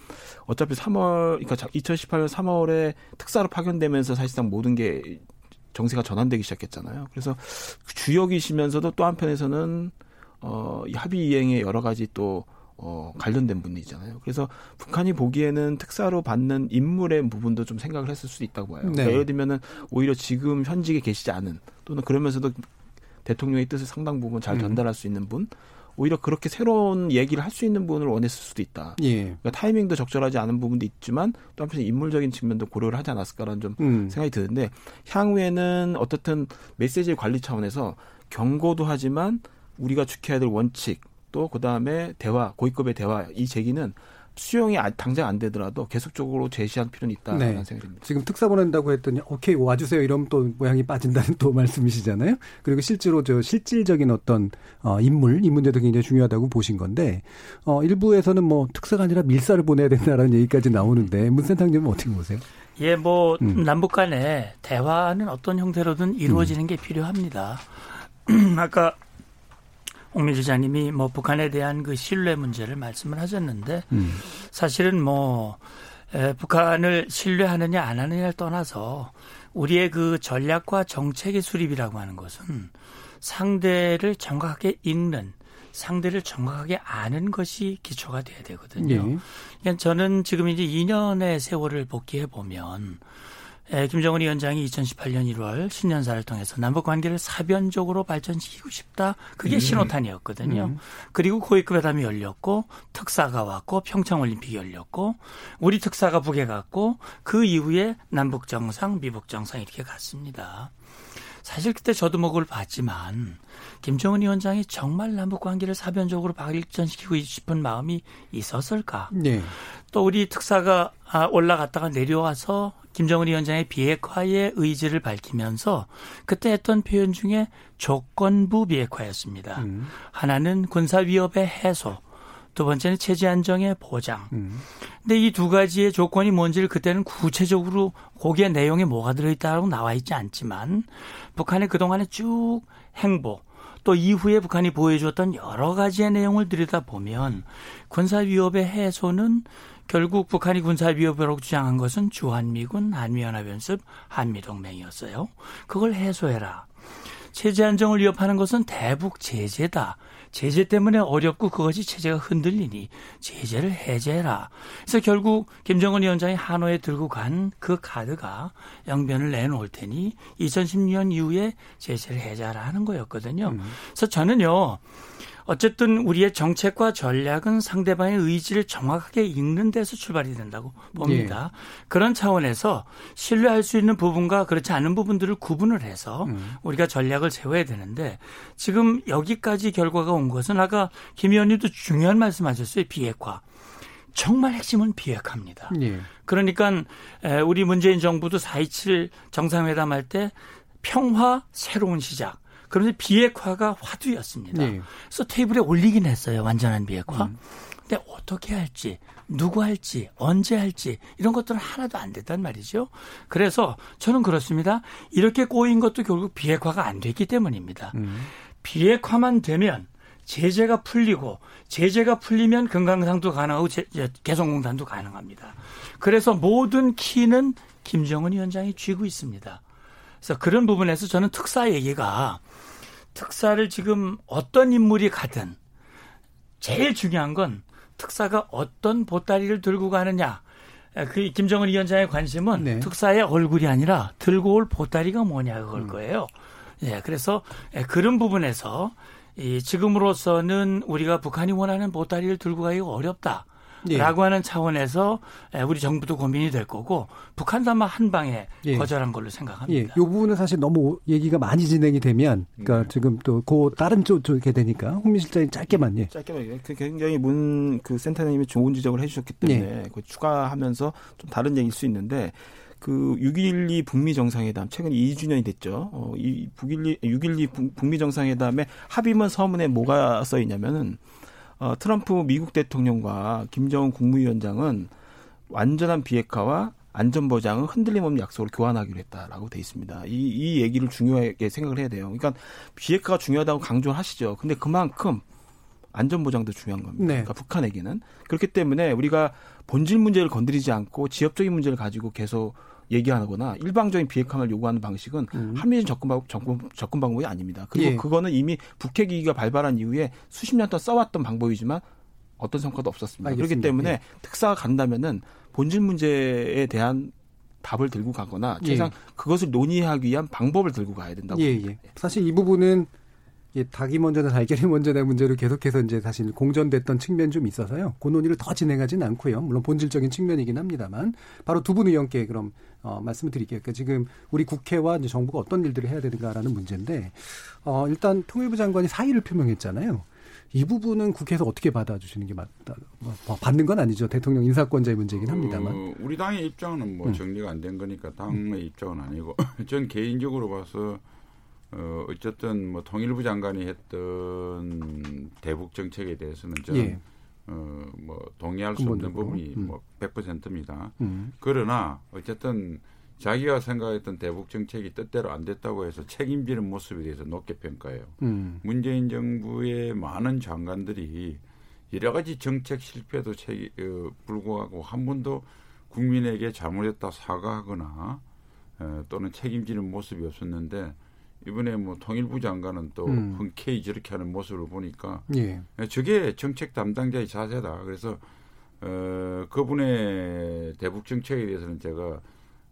어차피 3월 그러니까 2018년 3월에 특사로 파견되면서 사실상 모든 게 정세가 전환되기 시작했잖아요. 그래서 주역이시면서도 또 한편에서는 어, 이 합의 이행에 여러 가지 또 어, 관련된 분이잖아요. 그래서 북한이 보기에는 특사로 받는 인물의 부분도 좀 생각을 했을 수도 있다고 봐요. 네. 그러니까 예를 들면은 오히려 지금 현직에 계시지 않은 또는 그러면서도 대통령의 뜻을 상당 부분 잘 음. 전달할 수 있는 분, 오히려 그렇게 새로운 얘기를 할 수 있는 분을 원했을 수도 있다. 예. 그러니까 타이밍도 적절하지 않은 부분도 있지만 또 한편 인물적인 측면도 고려를 하지 않았을까라는 좀 음. 생각이 드는데 향후에는 어떻든 메시지 관리 차원에서 경고도 하지만 우리가 지켜야 될 원칙 또 그다음에 대화 고위급의 대화 이 제기는 수용이 아, 당장 안 되더라도 계속적으로 제시할 필요는 있다는 네. 생각입니다. 지금 특사 보낸다고 했더니 오케이 와주세요 이러면 또 모양이 빠진다는 또 말씀이시잖아요. 그리고 실제로 저 실질적인 어떤 어, 인물 이 문제도 굉장히 중요하다고 보신 건데 어, 일부에서는 뭐 특사가 아니라 밀사를 보내야 된다라는 얘기까지 나오는데 문센터님은 어떻게 보세요? 예, 뭐 음. 남북 간에 대화는 어떤 형태로든 이루어지는 음. 게 필요합니다. 아까 홍민 기자님이 뭐 북한에 대한 그 신뢰 문제를 말씀을 하셨는데 음. 사실은 뭐 에, 북한을 신뢰하느냐 안 하느냐를 떠나서 우리의 그 전략과 정책의 수립이라고 하는 것은 상대를 정확하게 읽는 상대를 정확하게 아는 것이 기초가 돼야 되거든요. 예. 그러니까 저는 지금 이제 2년의 세월을 복귀해 보면 예, 김정은 위원장이 2018년 1월 신년사를 통해서 남북 관계를 사변적으로 발전시키고 싶다. 그게 음. 신호탄이었거든요. 음. 그리고 고위급 회담이 열렸고 특사가 왔고 평창 올림픽이 열렸고 우리 특사가 북에 갔고 그 이후에 남북 정상, 미북 정상 이렇게 갔습니다. 사실 그때 저도 뭐 그걸 봤지만 김정은 위원장이 정말 남북 관계를 사변적으로 발전시키고 싶은 마음이 있었을까? 네. 또 우리 특사가 아, 올라갔다가 내려와서 김정은 위원장의 비핵화의 의지를 밝히면서 그때 했던 표현 중에 조건부 비핵화였습니다. 음. 하나는 군사 위협의 해소, 두 번째는 체제 안정의 보장. 음. 근데 이 두 가지의 조건이 뭔지를 그때는 구체적으로 거기에 내용에 뭐가 들어있다고 나와 있지 않지만 북한의 그동안의 쭉 행보 또 이후에 북한이 보여주었던 여러 가지의 내용을 들여다보면 군사 위협의 해소는 결국 북한이 군사 위협이라고 주장한 것은 주한미군, 한미연합연습, 한미동맹이었어요. 그걸 해소해라. 체제 안정을 위협하는 것은 대북 제재다. 제재 때문에 어렵고 그것이 체제가 흔들리니 제재를 해제해라. 그래서 결국 김정은 위원장이 하노에 들고 간 그 카드가 영변을 내놓을 테니 2016년 이후에 제재를 해제하라 하는 거였거든요. 음. 그래서 저는요. 어쨌든 우리의 정책과 전략은 상대방의 의지를 정확하게 읽는 데서 출발이 된다고 봅니다. 예. 그런 차원에서 신뢰할 수 있는 부분과 그렇지 않은 부분들을 구분을 해서 음. 우리가 전략을 세워야 되는데 지금 여기까지 결과가 온 것은 아까 김 의원님도 중요한 말씀하셨어요. 비핵화. 정말 핵심은 비핵화입니다. 예. 그러니까 우리 문재인 정부도 4.27 정상회담 할 때 평화 새로운 시작 그런데 비핵화가 화두였습니다. 네. 그래서 테이블에 올리긴 했어요. 완전한 비핵화. 음. 근데 어떻게 할지, 누구 할지, 언제 할지 이런 것들은 하나도 안 됐단 말이죠. 그래서 저는 그렇습니다. 이렇게 꼬인 것도 결국 비핵화가 안 됐기 때문입니다. 음. 비핵화만 되면 제재가 풀리고 제재가 풀리면 금강산도 가능하고 개성공단도 가능합니다. 그래서 모든 키는 김정은 위원장이 쥐고 있습니다. 그래서 그런 부분에서 저는 특사 얘기가 특사를 지금 어떤 인물이 가든 제일 중요한 건 특사가 어떤 보따리를 들고 가느냐. 그 김정은 위원장의 관심은 네. 특사의 얼굴이 아니라 들고 올 보따리가 뭐냐 그걸 음. 거예요. 예, 그래서 예, 그런 부분에서 이 지금으로서는 우리가 북한이 원하는 보따리를 들고 가기가 어렵다. 예. 라고 하는 차원에서 우리 정부도 고민이 될 거고 북한도 아마 한 방에 예. 거절한 걸로 생각합니다. 예. 이 부분은 사실 너무 얘기가 많이 진행이 되면 그러니까 네. 지금 또 그 다른 쪽 쪽에 되니까 홍민 실장님 짧게만 예. 짧게만 그 굉장히 문 그 센터님이 좋은 지적을 해주셨기 때문에 예. 그 추가하면서 좀 다른 얘기일 수 있는데 그6.12 북미 정상회담 최근 2주년이 됐죠. 어, 이 북일리 6.12 북미 정상회담에 합의문 서문에 뭐가 써 있냐면은 어, 트럼프 미국 대통령과 김정은 국무위원장은 완전한 비핵화와 안전 보장은 흔들림 없는 약속을 교환하기로 했다라고 돼 있습니다. 이, 이 얘기를 중요하게 생각을 해야 돼요. 그러니까 비핵화가 중요하다고 강조를 하시죠. 근데 그만큼 안전 보장도 중요한 겁니다. 네. 그러니까 북한에게는 그렇기 때문에 우리가 본질 문제를 건드리지 않고 지역적인 문제를 가지고 계속 얘기하거나 일방적인 비핵화를 요구하는 방식은 음. 한미일 접근, 접근, 접근 방법이 아닙니다. 그리고 예. 그거는 이미 북핵 위기가 발발한 이후에 수십 년 동안 써왔던 방법이지만 어떤 성과도 없었습니다. 알겠습니다. 그렇기 때문에 예. 특사가 간다면은 본질 문제에 대한 답을 들고 가거나 최소한 예. 그것을 논의하기 위한 방법을 들고 가야 된다고 예, 봅니다. 예. 사실 이 부분은 예, 닭이 먼저나 달걀이 먼저나 문제로 계속해서 이제 사실 공전됐던 측면 좀 있어서요. 그 논의를 더 진행하지는 않고요. 물론 본질적인 측면이긴 합니다만 바로 두 분 의원께 그럼 어, 말씀을 드릴게요. 그러니까 지금 우리 국회와 이제 정부가 어떤 일들을 해야 되는가라는 문제인데 어, 일단 통일부 장관이 사의를 표명했잖아요. 이 부분은 국회에서 어떻게 받아주시는 게 맞다? 뭐, 뭐 받는 건 아니죠. 대통령 인사권자의 문제이긴 합니다만. 어, 우리 당의 입장은 뭐 음. 정리가 안 된 거니까 당의 음. 입장은 아니고 전 개인적으로 봐서 어, 어쨌든 뭐 통일부 장관이 했던 대북 정책에 대해서는 저는 예. 어, 뭐 동의할 수 없는 부분이 음. 뭐 100%입니다. 음. 그러나 어쨌든 자기가 생각했던 대북 정책이 뜻대로 안 됐다고 해서 책임지는 모습에 대해서 높게 평가해요. 음. 문재인 정부의 많은 장관들이 여러 가지 정책 실패도 책, 어, 불구하고 한 번도 국민에게 잘못했다 사과하거나 어, 또는 책임지는 모습이 없었는데 이번에 뭐 통일부 장관은 또 음. 흔쾌히 저렇게 하는 모습을 보니까 예. 저게 정책 담당자의 자세다. 그래서 어, 그분의 대북 정책에 대해서는 제가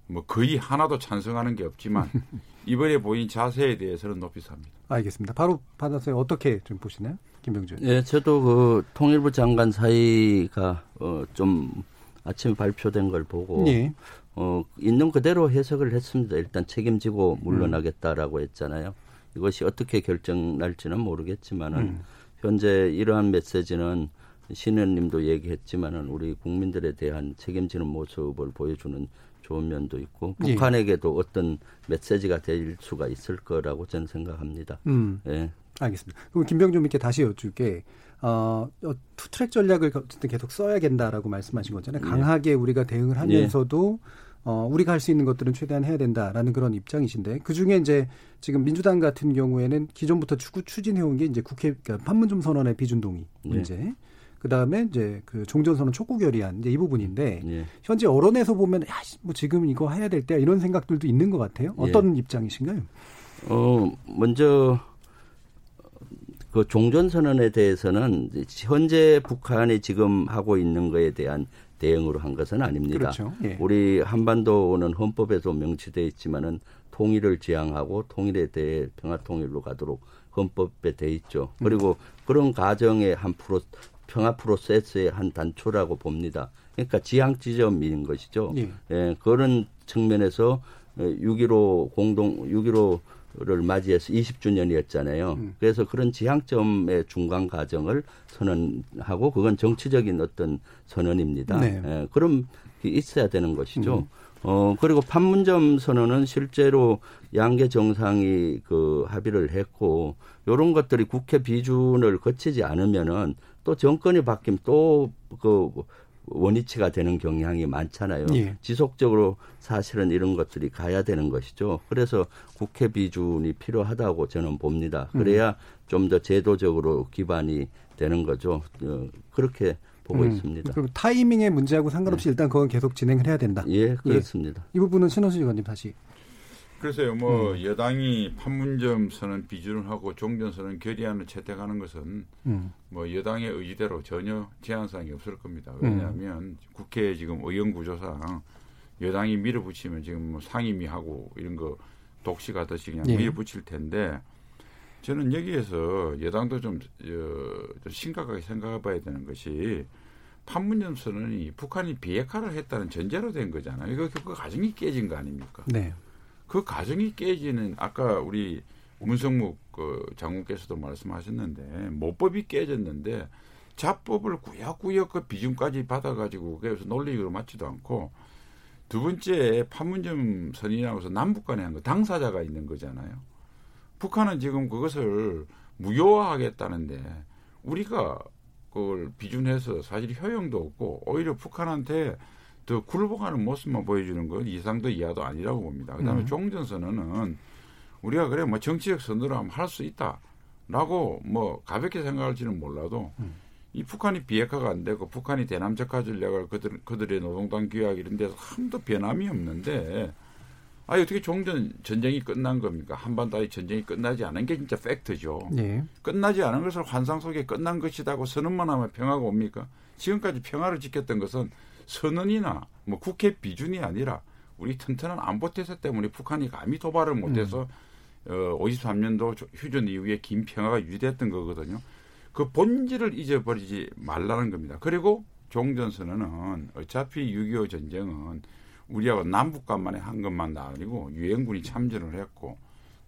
뭐 거의 하나도 찬성하는 게 없지만 이번에 보인 자세에 대해서는 높이 삽니다. 알겠습니다. 바로 받았어요. 어떻게 좀 보시나요, 김병준? 네, 저도 그 통일부 장관 사이가 어, 좀 아침에 발표된 걸 보고 예. 어, 있는 그대로 해석을 했습니다. 일단 책임지고 물러나겠다라고 했잖아요. 이것이 어떻게 결정 날지는 모르겠지만은 음. 현재 이러한 메시지는 신현님도 얘기했지만은 우리 국민들에 대한 책임지는 모습을 보여주는 좋은 면도 있고 예. 북한에게도 어떤 메시지가 될 수가 있을 거라고 저는 생각합니다. 음. 예. 알겠습니다. 그럼 김병준 님께 다시 여쭐게 어, 어, 투트랙 전략을 어쨌든 계속 써야 된다라고 말씀하신 거잖아요. 예. 강하게 우리가 대응을 하면서도 예. 어, 우리가 할 수 있는 것들은 최대한 해야 된다라는 그런 입장이신데 그 중에 이제 지금 민주당 같은 경우에는 기존부터 추구 추진해온 게 이제 국회 그러니까 판문점 선언의 비준동의 예. 문제. 예. 그 다음에 이제 그 종전선언 촉구 결의안 이제 이 부분인데 예. 현재 언론에서 보면 야, 뭐 지금 이거 해야 될 때야 이런 생각들도 있는 것 같아요. 어떤 예. 입장이신가요? 어 먼저 그 종전선언에 대해서는 현재 북한이 지금 하고 있는 거에 대한 대응으로 한 것은 아닙니다. 그렇죠. 예. 우리 한반도는 헌법에도 명시되어 있지만은 통일을 지향하고 통일에 대해 평화 통일로 가도록 헌법에 돼 있죠. 그리고 음. 그런 과정의 한 프로 평화 프로세스의 한 단초라고 봅니다. 그러니까 지향 지점인 것이죠. 예. 예 그런 측면에서 6.15 공동 6.15 를 맞이해서 20주년이었잖아요. 음. 그래서 그런 지향점의 중간 과정을 선언하고 그건 정치적인 어떤 선언입니다. 네. 예, 그럼 있어야 되는 것이죠. 음. 어, 그리고 판문점 선언은 실제로 양계 정상이 그 합의를 했고, 요런 것들이 국회 비준을 거치지 않으면은 또 정권이 바뀌면 또그 원위치가 되는 경향이 많잖아요. 예. 지속적으로 사실은 이런 것들이 가야 되는 것이죠. 그래서 국회 비준이 필요하다고 저는 봅니다. 그래야 음. 좀더 제도적으로 기반이 되는 거죠. 어, 그렇게 보고 음. 있습니다. 그리고 타이밍의 문제하고 상관없이 네. 일단 그건 계속 진행을 해야 된다. 예, 그렇습니다. 예. 이 부분은 신원수 의원님 다시. 그래서요, 뭐 음. 여당이 판문점 선언 비준을 하고 종전 선언 결의안을 채택하는 것은 음. 뭐 여당의 의지대로 전혀 제한사항이 없을 겁니다. 왜냐하면 음. 국회 지금 의원 구조상 여당이 밀어붙이면 지금 뭐 상임위하고 이런 거 독식하듯이 그냥 예. 밀어붙일 텐데 저는 여기에서 여당도 좀, 어, 좀 심각하게 생각해봐야 되는 것이 판문점 선언이 북한이 비핵화를 했다는 전제로 된 거잖아요. 이거 그 과정이 깨진 거 아닙니까? 네. 그 가정이 깨지는 아까 우리 문성묵 그 장군께서도 말씀하셨는데 모법이 깨졌는데 자법을 구역구역 그 비중까지 받아가지고 그래서 논리로 맞지도 않고 두 번째 판문점 선언이라고 해서 남북 간에 한 거 당사자가 있는 거잖아요. 북한은 지금 그것을 무효화하겠다는데 우리가 그걸 비준해서 사실 효용도 없고 오히려 북한한테 더 굴복하는 모습만 보여주는 건 이상도 이하도 아니라고 봅니다. 그다음에 음. 종전 선언은 우리가 그래 뭐 정치적 선언을 하면 할 수 있다라고 뭐 가볍게 생각할지는 몰라도 음. 이 북한이 비핵화가 안 되고 북한이 대남적화 전략을 그들 그들의 노동당 규약 이런 데서 한도 변함이 없는데 아 어떻게 종전 전쟁이 끝난 겁니까? 한반도의 전쟁이 끝나지 않은 게 진짜 팩트죠. 네. 끝나지 않은 것을 환상 속에 끝난 것이다고 선언만 하면 평화가 옵니까? 지금까지 평화를 지켰던 것은 선언이나 뭐 국회 비준이 아니라 우리 튼튼한 안보 태세 때문에 북한이 감히 도발을 못해서 음. 어, 53년도 휴전 이후에 긴 평화가 유지됐던 거거든요. 그 본질을 잊어버리지 말라는 겁니다. 그리고 종전 선언은 어차피 6.25 전쟁은 우리하고 남북 간만에 한 것만 아니고 유엔군이 참전을 했고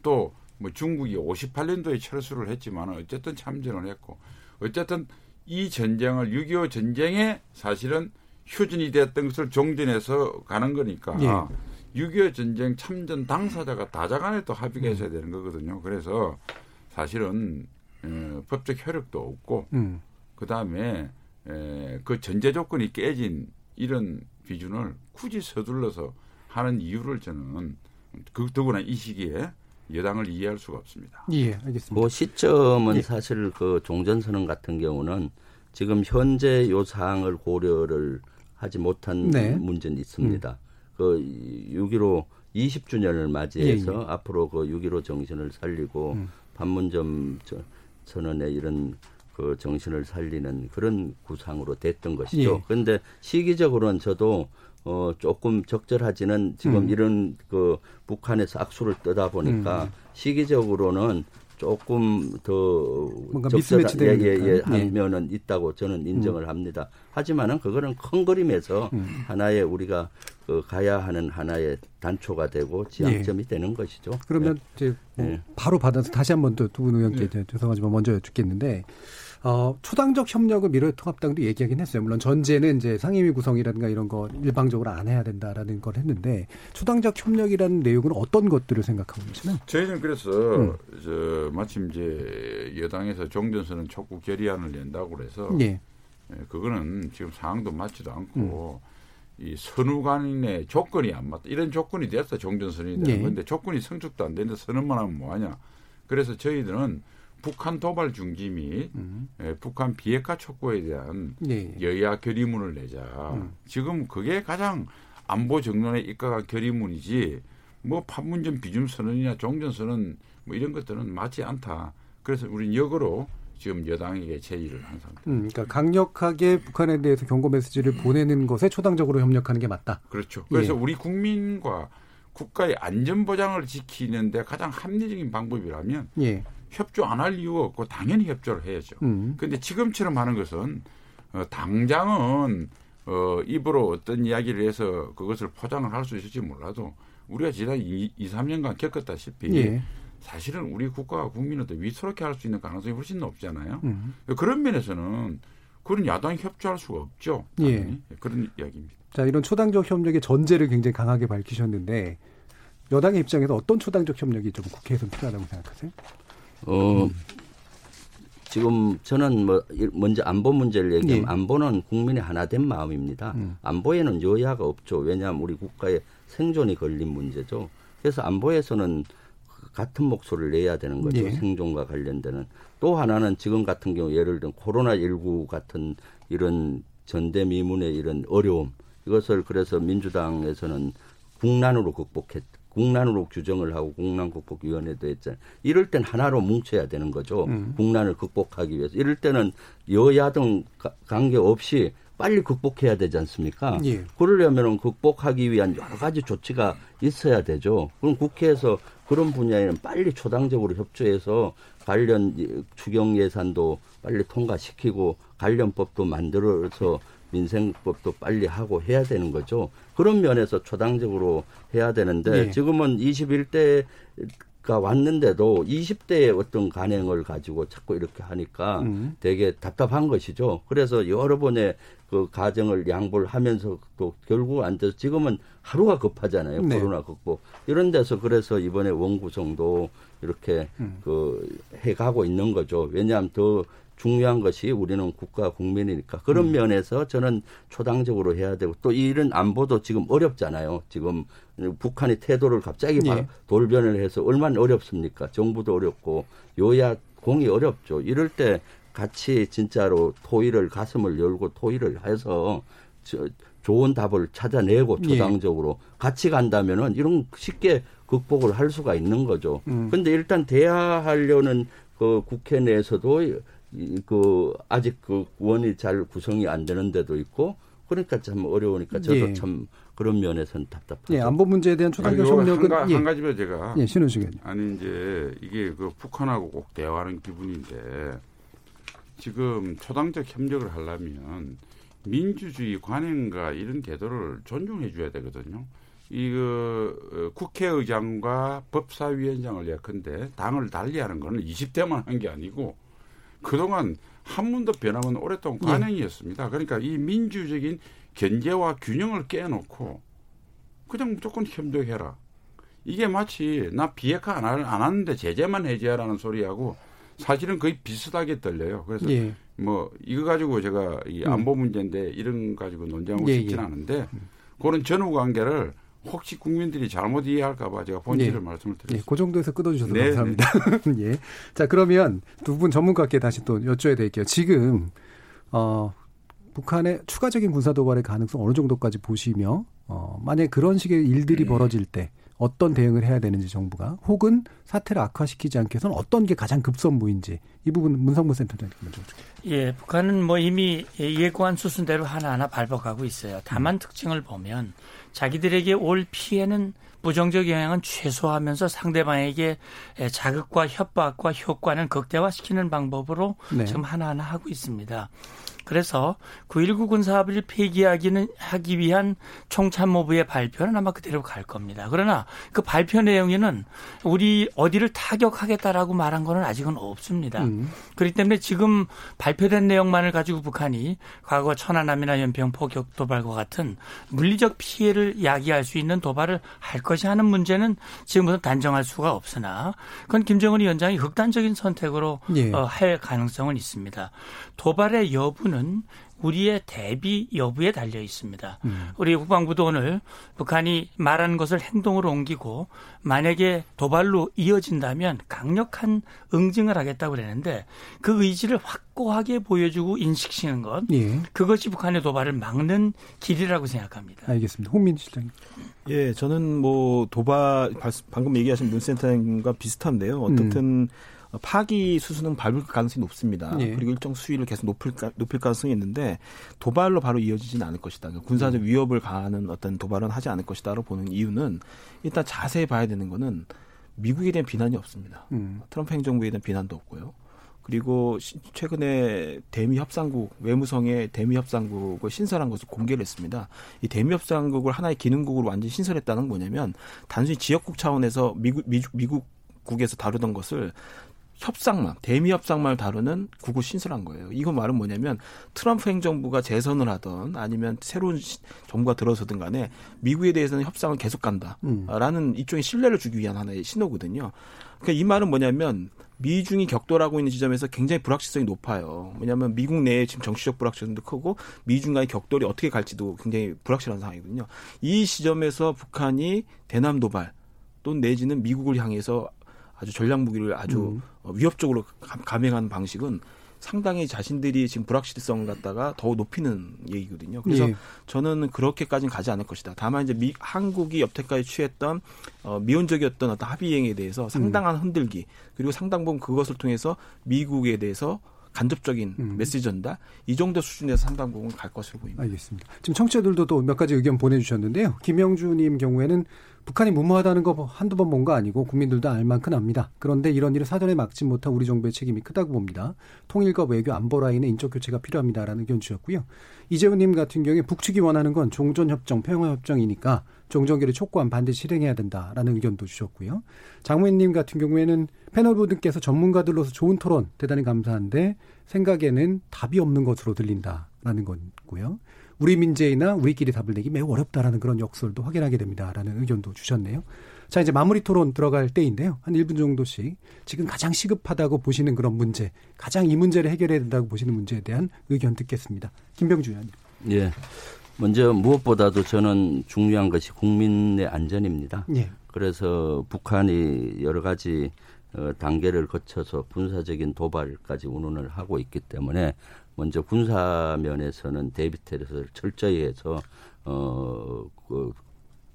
또 뭐 중국이 58년도에 철수를 했지만 어쨌든 참전을 했고 어쨌든 이 전쟁을 6.25 전쟁에 사실은 휴전이 됐던 것을 종전해서 가는 거니까 예. 6.25 전쟁 참전 당사자가 다자간에 또 합의가 있어야 되는 거거든요. 그래서 사실은 어, 법적 효력도 없고 음. 그 다음에 그 전제 조건이 깨진 이런 비준을 굳이 서둘러서 하는 이유를 저는 그 더구나 이 시기에 여당을 이해할 수가 없습니다. 예, 알겠습니다. 뭐 시점은 예. 사실 그 종전선언 같은 경우는 지금 현재 요 사항을 고려를 하지 못한 네. 문제는 있습니다. 음. 그 6.15 20주년을 맞이해서 예, 예. 앞으로 그 6.15 정신을 살리고 음. 판문점 선언의 이런 그 정신을 살리는 그런 구상으로 됐던 것이죠. 그런데 예. 시기적으로는 저도 어 조금 적절하지는 지금 음. 이런 그 북한에서 악수를 뜨다 보니까 음. 시기적으로는 조금 더 뭔가 미스매치 예, 예, 예, 하면은 예. 있다고 저는 인정을 음. 합니다. 하지만은 그거는 큰 그림에서 음. 하나의 우리가 그 가야 하는 하나의 단초가 되고 지향점이 예. 되는 것이죠. 그러면 예. 이제 뭐 예. 바로 받아서 다시 한번 또 두 분 의원께 예. 죄송하지만 먼저 여쭙겠는데 어, 초당적 협력을 미래통합당도 얘기하긴 했어요. 물론 전제는 이제 상임위 구성이라든가 이런 거 일방적으로 안 해야 된다라는 걸 했는데 초당적 협력이라는 내용은 어떤 것들을 생각하고 계시나요? 저희는 그래서 음. 저 마침 이제 여당에서 종전선언 촉구 결의안을 낸다고 그래서 예. 예, 그거는 지금 상황도 맞지도 않고 음. 이 선우 간의 조건이 안 맞다. 이런 조건이 됐어 종전선언이 되는 예. 건데 조건이 성숙도 안 되는데 선언만 하면 뭐하냐. 그래서 저희들은 북한 도발 중지 및 음. 예, 북한 비핵화 촉구에 대한 네. 여야 결의문을 내자. 음. 지금 그게 가장 안보 정론에 입각한 결의문이지 뭐 판문점 비준 선언이나 종전 선언 뭐 이런 것들은 맞지 않다. 그래서 우리는 역으로 지금 여당에게 제의를 한 상태. 음, 그러니까 강력하게 북한에 대해서 경고 메시지를 보내는 것에 초당적으로 협력하는 게 맞다. 그렇죠. 그래서 예. 우리 국민과 국가의 안전 보장을 지키는데 가장 합리적인 방법이라면 예. 협조 안 할 이유가 없고 당연히 협조를 해야죠. 음. 근데 지금처럼 하는 것은 어, 당장은 어, 입으로 어떤 이야기를 해서 그것을 포장을 할 수 있을지 몰라도 우리가 지난 2, 2 3년간 겪었다시피 예. 사실은 우리 국가와 국민을 더 위태롭게 할 수 있는 가능성이 훨씬 높잖아요. 음. 그런 면에서는 그런 야당이 협조할 수가 없죠. 예. 그런 이야기입니다. 자, 이런 초당적 협력의 전제를 굉장히 강하게 밝히셨는데 여당의 입장에서 어떤 초당적 협력이 좀 국회에서 필요하다고 생각하세요? 어, 지금 저는 뭐 먼저 안보 문제를 얘기하면 예. 안보는 국민의 하나된 마음입니다. 음. 안보에는 여야가 없죠. 왜냐하면 우리 국가의 생존이 걸린 문제죠. 그래서 안보에서는 같은 목소리를 내야 되는 거죠. 예. 생존과 관련되는. 또 하나는 지금 같은 경우 예를 들면 코로나19 같은 이런 전대미문의 이런 어려움 이것을 그래서 민주당에서는 국난으로 극복했 국난으로 규정을 하고 국난 극복위원회도 했잖아요. 이럴 땐 하나로 뭉쳐야 되는 거죠. 음. 국난을 극복하기 위해서. 이럴 때는 여야 등 관계 없이 빨리 극복해야 되지 않습니까? 예. 그러려면 극복하기 위한 여러 가지 조치가 있어야 되죠. 그럼 국회에서 그런 분야에는 빨리 초당적으로 협조해서 관련 추경 예산도 빨리 통과시키고 관련법도 만들어서 민생법도 빨리 하고 해야 되는 거죠. 그런 면에서 초당적으로 해야 되는데 네. 지금은 21대 가 왔는데도 20대의 어떤 간행을 가지고 자꾸 이렇게 하니까 음. 되게 답답한 것이죠. 그래서 여러 번의 그 가정을 양보를 하면서 또 결국 앉아서 지금은 하루가 급하잖아요. 네. 코로나 극복. 이런 데서 그래서 이번에 원구성도 이렇게 음. 그 해가고 있는 거죠. 왜냐하면 더 중요한 것이 우리는 국가 국민이니까 그런 음. 면에서 저는 초당적으로 해야 되고 또 이런 안보도 지금 어렵잖아요. 지금 북한이 태도를 갑자기 예. 돌변을 해서 얼마나 어렵습니까? 정부도 어렵고 요야 공이 어렵죠. 이럴 때 같이 진짜로 토의를 가슴을 열고 토의를 해서 저, 좋은 답을 찾아내고 예. 초당적으로 예. 같이 간다면은 이런 쉽게 극복을 할 수가 있는 거죠. 음. 근데 일단 대화하려는 그 국회 내에서도 그 아직 그 원이 잘 구성이 안 되는 데도 있고 그러니까 참 어려우니까 저도 예. 참 그런 면에서는 답답하죠. 예, 안보 문제에 대한 초당적 협력은 한, 예. 한 가지만 제가 예, 신우시겠 아니 이제 이게 그 북한하고 꼭 대화하는 기분인데 지금 초당적 협력을 하려면 민주주의 관행과 이런 제도를 존중해 줘야 되거든요. 이그 어, 국회의장과 법사위원장을 예컨대 당을 달리하는 거는 20대만 한 게 아니고 그동안 한 번도 변하면 오랫동안 예. 관행이었습니다. 그러니까 이 민주적인 견제와 균형을 깨놓고 그냥 무조건 협력해라. 이게 마치 나 비핵화 안, 안 하는데 제재만 해제하라는 소리하고 사실은 거의 비슷하게 들려요. 그래서 예. 뭐 이거 가지고 제가 이 음. 안보 문제인데 이런 가지고 논쟁하고 예, 싶지는 예. 않은데 그런 전후 관계를 혹시 국민들이 잘못 이해할까봐 제가 본질을 예. 말씀을 드렸습니다. 예, 그 정도에서 끊어주셔서 네, 감사합니다. 네. 예. 자 그러면 두 분 전문가께 다시 또 여쭤야 될게요. 지금 어, 북한의 추가적인 군사 도발의 가능성 어느 정도까지 보시며 어, 만약 그런 식의 일들이 음. 벌어질 때 어떤 대응을 해야 되는지 정부가 혹은 사태를 악화시키지 않게 해서는 어떤 게 가장 급선무인지 이 부분 문성문 센터장님 먼저 예, 북한은 뭐 이미 예고한 수순대로 하나하나 밟아가고 있어요. 다만 음. 특징을 보면 자기들에게 올 피해는 부정적 영향은 최소화하면서 상대방에게 자극과 협박과 효과는 극대화시키는 방법으로 네. 지금 하나하나 하고 있습니다. 그래서 9.19 군사합의를 폐기하기는 하기 위한 총참모부의 발표는 아마 그대로 갈 겁니다. 그러나 그 발표 내용에는 우리 어디를 타격하겠다라고 말한 거는 아직은 없습니다. 음. 그렇기 때문에 지금 발표된 내용만을 가지고 북한이 과거 천안함이나 연평 포격 도발과 같은 물리적 피해를 야기할 수 있는 도발을 할 것이 하는 문제는 지금부터 단정할 수가 없으나 그건 김정은 위원장이 극단적인 선택으로 예. 어, 할 가능성은 있습니다. 도발의 여부는 우리의 대비 여부에 달려 있습니다. 음. 우리 국방부도 오늘 북한이 말한 것을 행동으로 옮기고 만약에 도발로 이어진다면 강력한 응징을 하겠다고 그랬는데 그 의지를 확고하게 보여주고 인식시키는 것 예. 그것이 북한의 도발을 막는 길이라고 생각합니다. 알겠습니다. 홍민 실장님. 예, 저는 뭐 도발 방금 얘기하신 문 센터장과 비슷한데요. 어떻든 음. 파기 수순은 밟을 가능성이 높습니다. 예. 그리고 일정 수위를 계속 높일, 높일 가능성이 있는데 도발로 바로 이어지지는 않을 것이다. 그러니까 군사적 음. 위협을 가하는 어떤 도발은 하지 않을 것이다로 보는 이유는 일단 자세히 봐야 되는 거는 미국에 대한 비난이 없습니다. 음. 트럼프 행정부에 대한 비난도 없고요. 그리고 최근에 대미 협상국 외무성의 대미 협상국을 신설한 것을 공개를 했습니다. 이 대미 협상국을 하나의 기능국으로 완전히 신설했다는 뭐냐면 단순히 지역국 차원에서 미국 미국 미국국에서 다루던 것을 협상만 대미 협상만을 다루는 국을 신설한 거예요. 이거 말은 뭐냐면 트럼프 행정부가 재선을 하던 아니면 새로운 정부가 들어서든 간에 미국에 대해서는 협상을 계속 간다라는 음. 일종의 신뢰를 주기 위한 하나의 신호거든요. 그러니까 이 말은 뭐냐면 미중이 격돌하고 있는 지점에서 굉장히 불확실성이 높아요. 왜냐하면 미국 내에 지금 정치적 불확실성도 크고 미중 간의 격돌이 어떻게 갈지도 굉장히 불확실한 상황이거든요. 이 시점에서 북한이 대남 도발 또 내지는 미국을 향해서 아주 전략 무기를 아주 음. 어, 위협적으로 감행하는 방식은 상당히 자신들이 지금 불확실성을 갖다가 더 높이는 얘기거든요. 그래서 예. 저는 그렇게까지는 가지 않을 것이다. 다만 이제 미, 한국이 여태까지 취했던 어, 미온적이었던 어떤 합의행에 대해서 상당한 음. 흔들기 그리고 상당 부분 그것을 통해서 미국에 대해서 간접적인 음. 메시지 전다 이 정도 수준에서 상당 부분 갈 것으로 보입니다. 알겠습니다. 지금 청취자들도 또 몇 가지 의견 보내주셨는데요. 김영주님 경우에는 북한이 무모하다는 거 한두 번 본 거 아니고 국민들도 알 만큼 압니다. 그런데 이런 일을 사전에 막지 못한 우리 정부의 책임이 크다고 봅니다. 통일과 외교 안보 라인의 인적 교체가 필요합니다라는 의견 주셨고요. 이재훈님 같은 경우에 북측이 원하는 건 종전협정, 평화협정이니까 종전기를 촉구한 반드시 실행해야 된다라는 의견도 주셨고요. 장모님 같은 경우에는 패널 분들께서 전문가들로서 좋은 토론 대단히 감사한데 생각에는 답이 없는 것으로 들린다라는 거고요. 우리 민재이나 우리끼리 답을 내기 매우 어렵다라는 그런 역설도 확인하게 됩니다라는 의견도 주셨네요. 자, 이제 마무리 토론 들어갈 때인데요. 한 1분 정도씩 지금 가장 시급하다고 보시는 그런 문제, 가장 이 문제를 해결해야 된다고 보시는 문제에 대한 의견 듣겠습니다. 김병주 의원님. 예. 먼저 무엇보다도 저는 중요한 것이 국민의 안전입니다. 예. 그래서 북한이 여러 가지 어, 단계를 거쳐서 군사적인 도발까지 운운을 하고 있기 때문에 먼저 군사 면에서는 대비태를 철저히 해서 어, 그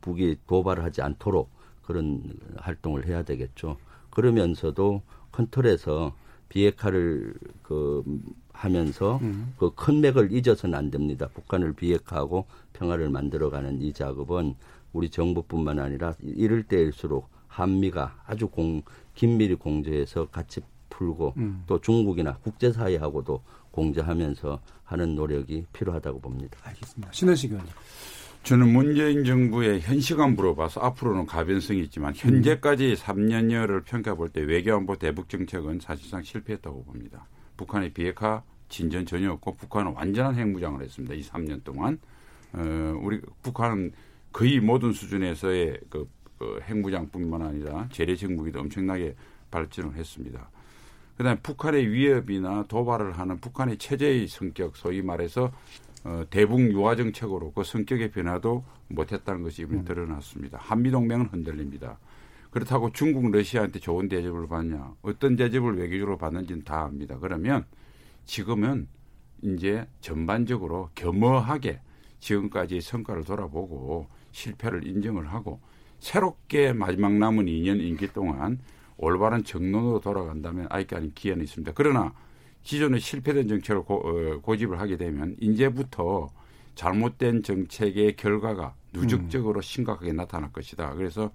북이 도발을 하지 않도록 그런 활동을 해야 되겠죠. 그러면서도 컨트롤에서 비핵화를 그 하면서 음. 그큰 맥을 잊어서는 안 됩니다. 북한을 비핵화하고 평화를 만들어가는 이 작업은 우리 정부뿐만 아니라 이럴 때일수록 한미가 아주 공, 긴밀히 공조해서 같이 풀고 음. 또 중국이나 국제사회하고도 공조하면서 하는 노력이 필요하다고 봅니다. 알겠습니다. 신원식 의원님. 저는 문재인 정부의 현 시간 물어봐서 앞으로는 가변성이 있지만 현재까지 음. 3년여를 평가 볼 때 외교안보 대북 정책은 사실상 실패했다고 봅니다. 북한의 비핵화 진전 전혀 없고 북한은 완전한 핵무장을 했습니다. 이 3년 동안 어, 우리 북한은 거의 모든 수준에서의 그, 그 핵무장뿐만 아니라 재래식 무기도 엄청나게 발전을 했습니다. 그다음에 북한의 위협이나 도발을 하는 북한의 체제의 성격, 소위 말해서 어, 대북 유화 정책으로 그 성격의 변화도 못했다는 것이 이번에 음. 드러났습니다. 한미 동맹은 흔들립니다. 그렇다고 중국, 러시아한테 좋은 대접을 받냐, 어떤 대접을 외교적으로 받는지는 다 압니다. 그러면 지금은 이제 전반적으로 겸허하게 지금까지 성과를 돌아보고 실패를 인정을 하고 새롭게 마지막 남은 2년 임기 동안 올바른 정론으로 돌아간다면 아이게 아닌 기회는 있습니다. 그러나 기존에 실패된 정책을 고, 어, 고집을 하게 되면 이제부터 잘못된 정책의 결과가 누적적으로 음. 심각하게 나타날 것이다. 그래서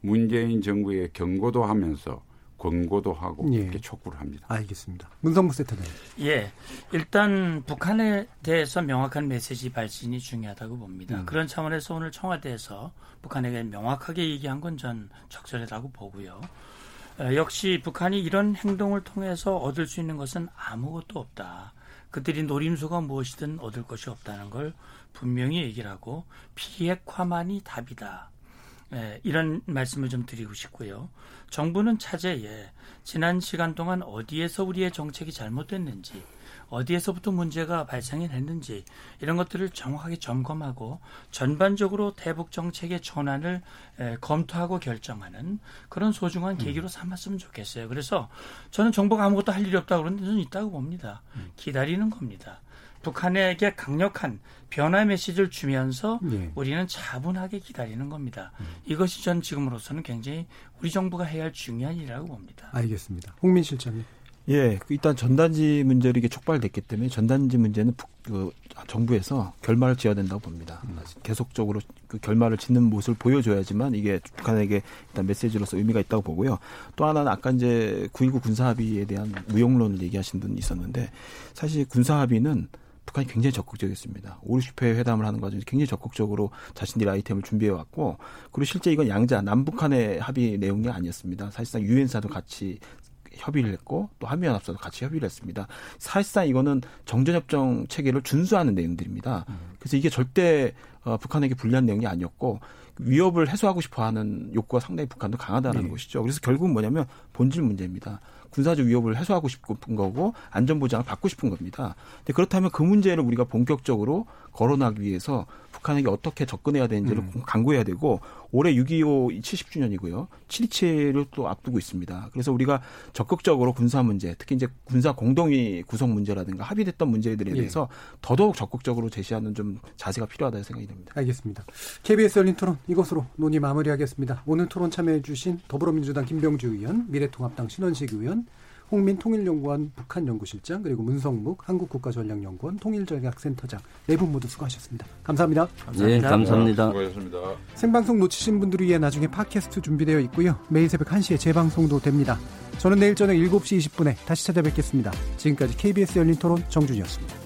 문재인 정부의 경고도 하면서 권고도 하고 예. 이렇게 촉구를 합니다. 알겠습니다. 문성무 세터님. 예, 일단 북한에 대해서 명확한 메시지 발신이 중요하다고 봅니다. 음. 그런 차원에서 오늘 청와대에서 북한에게 명확하게 얘기한 건 전 적절하다고 보고요. 역시 북한이 이런 행동을 통해서 얻을 수 있는 것은 아무것도 없다. 그들이 노림수가 무엇이든 얻을 것이 없다는 걸 분명히 얘기를 하고 비핵화만이 답이다. 예, 이런 말씀을 좀 드리고 싶고요. 정부는 차제에 지난 시간 동안 어디에서 우리의 정책이 잘못됐는지 어디에서부터 문제가 발생했는지 이런 것들을 정확하게 점검하고 전반적으로 대북 정책의 전환을 검토하고 결정하는 그런 소중한 음. 계기로 삼았으면 좋겠어요. 그래서 저는 정부가 아무것도 할 일이 없다고 그러는데 저는 있다고 봅니다. 음. 기다리는 겁니다. 북한에게 강력한 변화 메시지를 주면서 예. 우리는 차분하게 기다리는 겁니다. 음. 이것이 전 지금으로서는 굉장히 우리 정부가 해야 할 중요한 일이라고 봅니다. 알겠습니다. 홍민 실장님. 예, 그 일단 전단지 문제로 이게 촉발됐기 때문에 전단지 문제는 그 정부에서 결말을 지어야 된다고 봅니다. 음. 계속적으로 그 결말을 짓는 모습을 보여줘야지만 이게 북한에게 일단 메시지로서 의미가 있다고 보고요. 또 하나는 아까 이제 9.19 군사합의에 대한 무용론을 얘기하신 분이 있었는데 사실 군사합의는 북한이 굉장히 적극적이었습니다. 5, 60회 회담을 하는 과정에서 굉장히 적극적으로 자신들의 아이템을 준비해 왔고 그리고 실제 이건 양자 남북한의 합의 내용이 아니었습니다. 사실상 유엔사도 같이 협의를 했고 또 한미연합사도 같이 협의를 했습니다. 사실상 이거는 정전협정 체계를 준수하는 내용들입니다. 음. 그래서 이게 절대 어, 북한에게 불리한 내용이 아니었고 위협을 해소하고 싶어하는 욕구가 상당히 북한도 강하다는 네. 것이죠. 그래서 결국은 뭐냐면 본질 문제입니다. 군사적 위협을 해소하고 싶은 거고 안전 보장을 받고 싶은 겁니다. 근데 그렇다면 그 문제를 우리가 본격적으로 거론하기 위해서 북한에게 어떻게 접근해야 되는지를 음. 강구해야 되고 올해 6.25 70주년이고요. 7.27을 또 앞두고 있습니다. 그래서 우리가 적극적으로 군사 문제, 특히 이제 군사 공동위 구성 문제라든가 합의됐던 문제들에 예. 대해서 예. 더더욱 적극적으로 제시하는 좀 자세가 필요하다는 생각이 듭니다. 알겠습니다. KBS 열린 토론 이것으로 논의 마무리하겠습니다. 오늘 토론 참여해 주신 더불어민주당 김병주 의원, 미래통합당 신원식 의원, 홍민 통일연구원 북한연구실장 그리고 문성묵 한국국가전략연구원 통일전략센터장 네 분 모두 수고하셨습니다. 감사합니다. 감사합니다. 네, 감사합니다. 수고하셨습니다. 생방송 놓치신 분들을 위해 나중에 팟캐스트 준비되어 있고요. 매일 새벽 1시에 재방송도 됩니다. 저는 내일 저녁 7시 20분에 다시 찾아뵙겠습니다. 지금까지 KBS 열린 토론 정준이었습니다.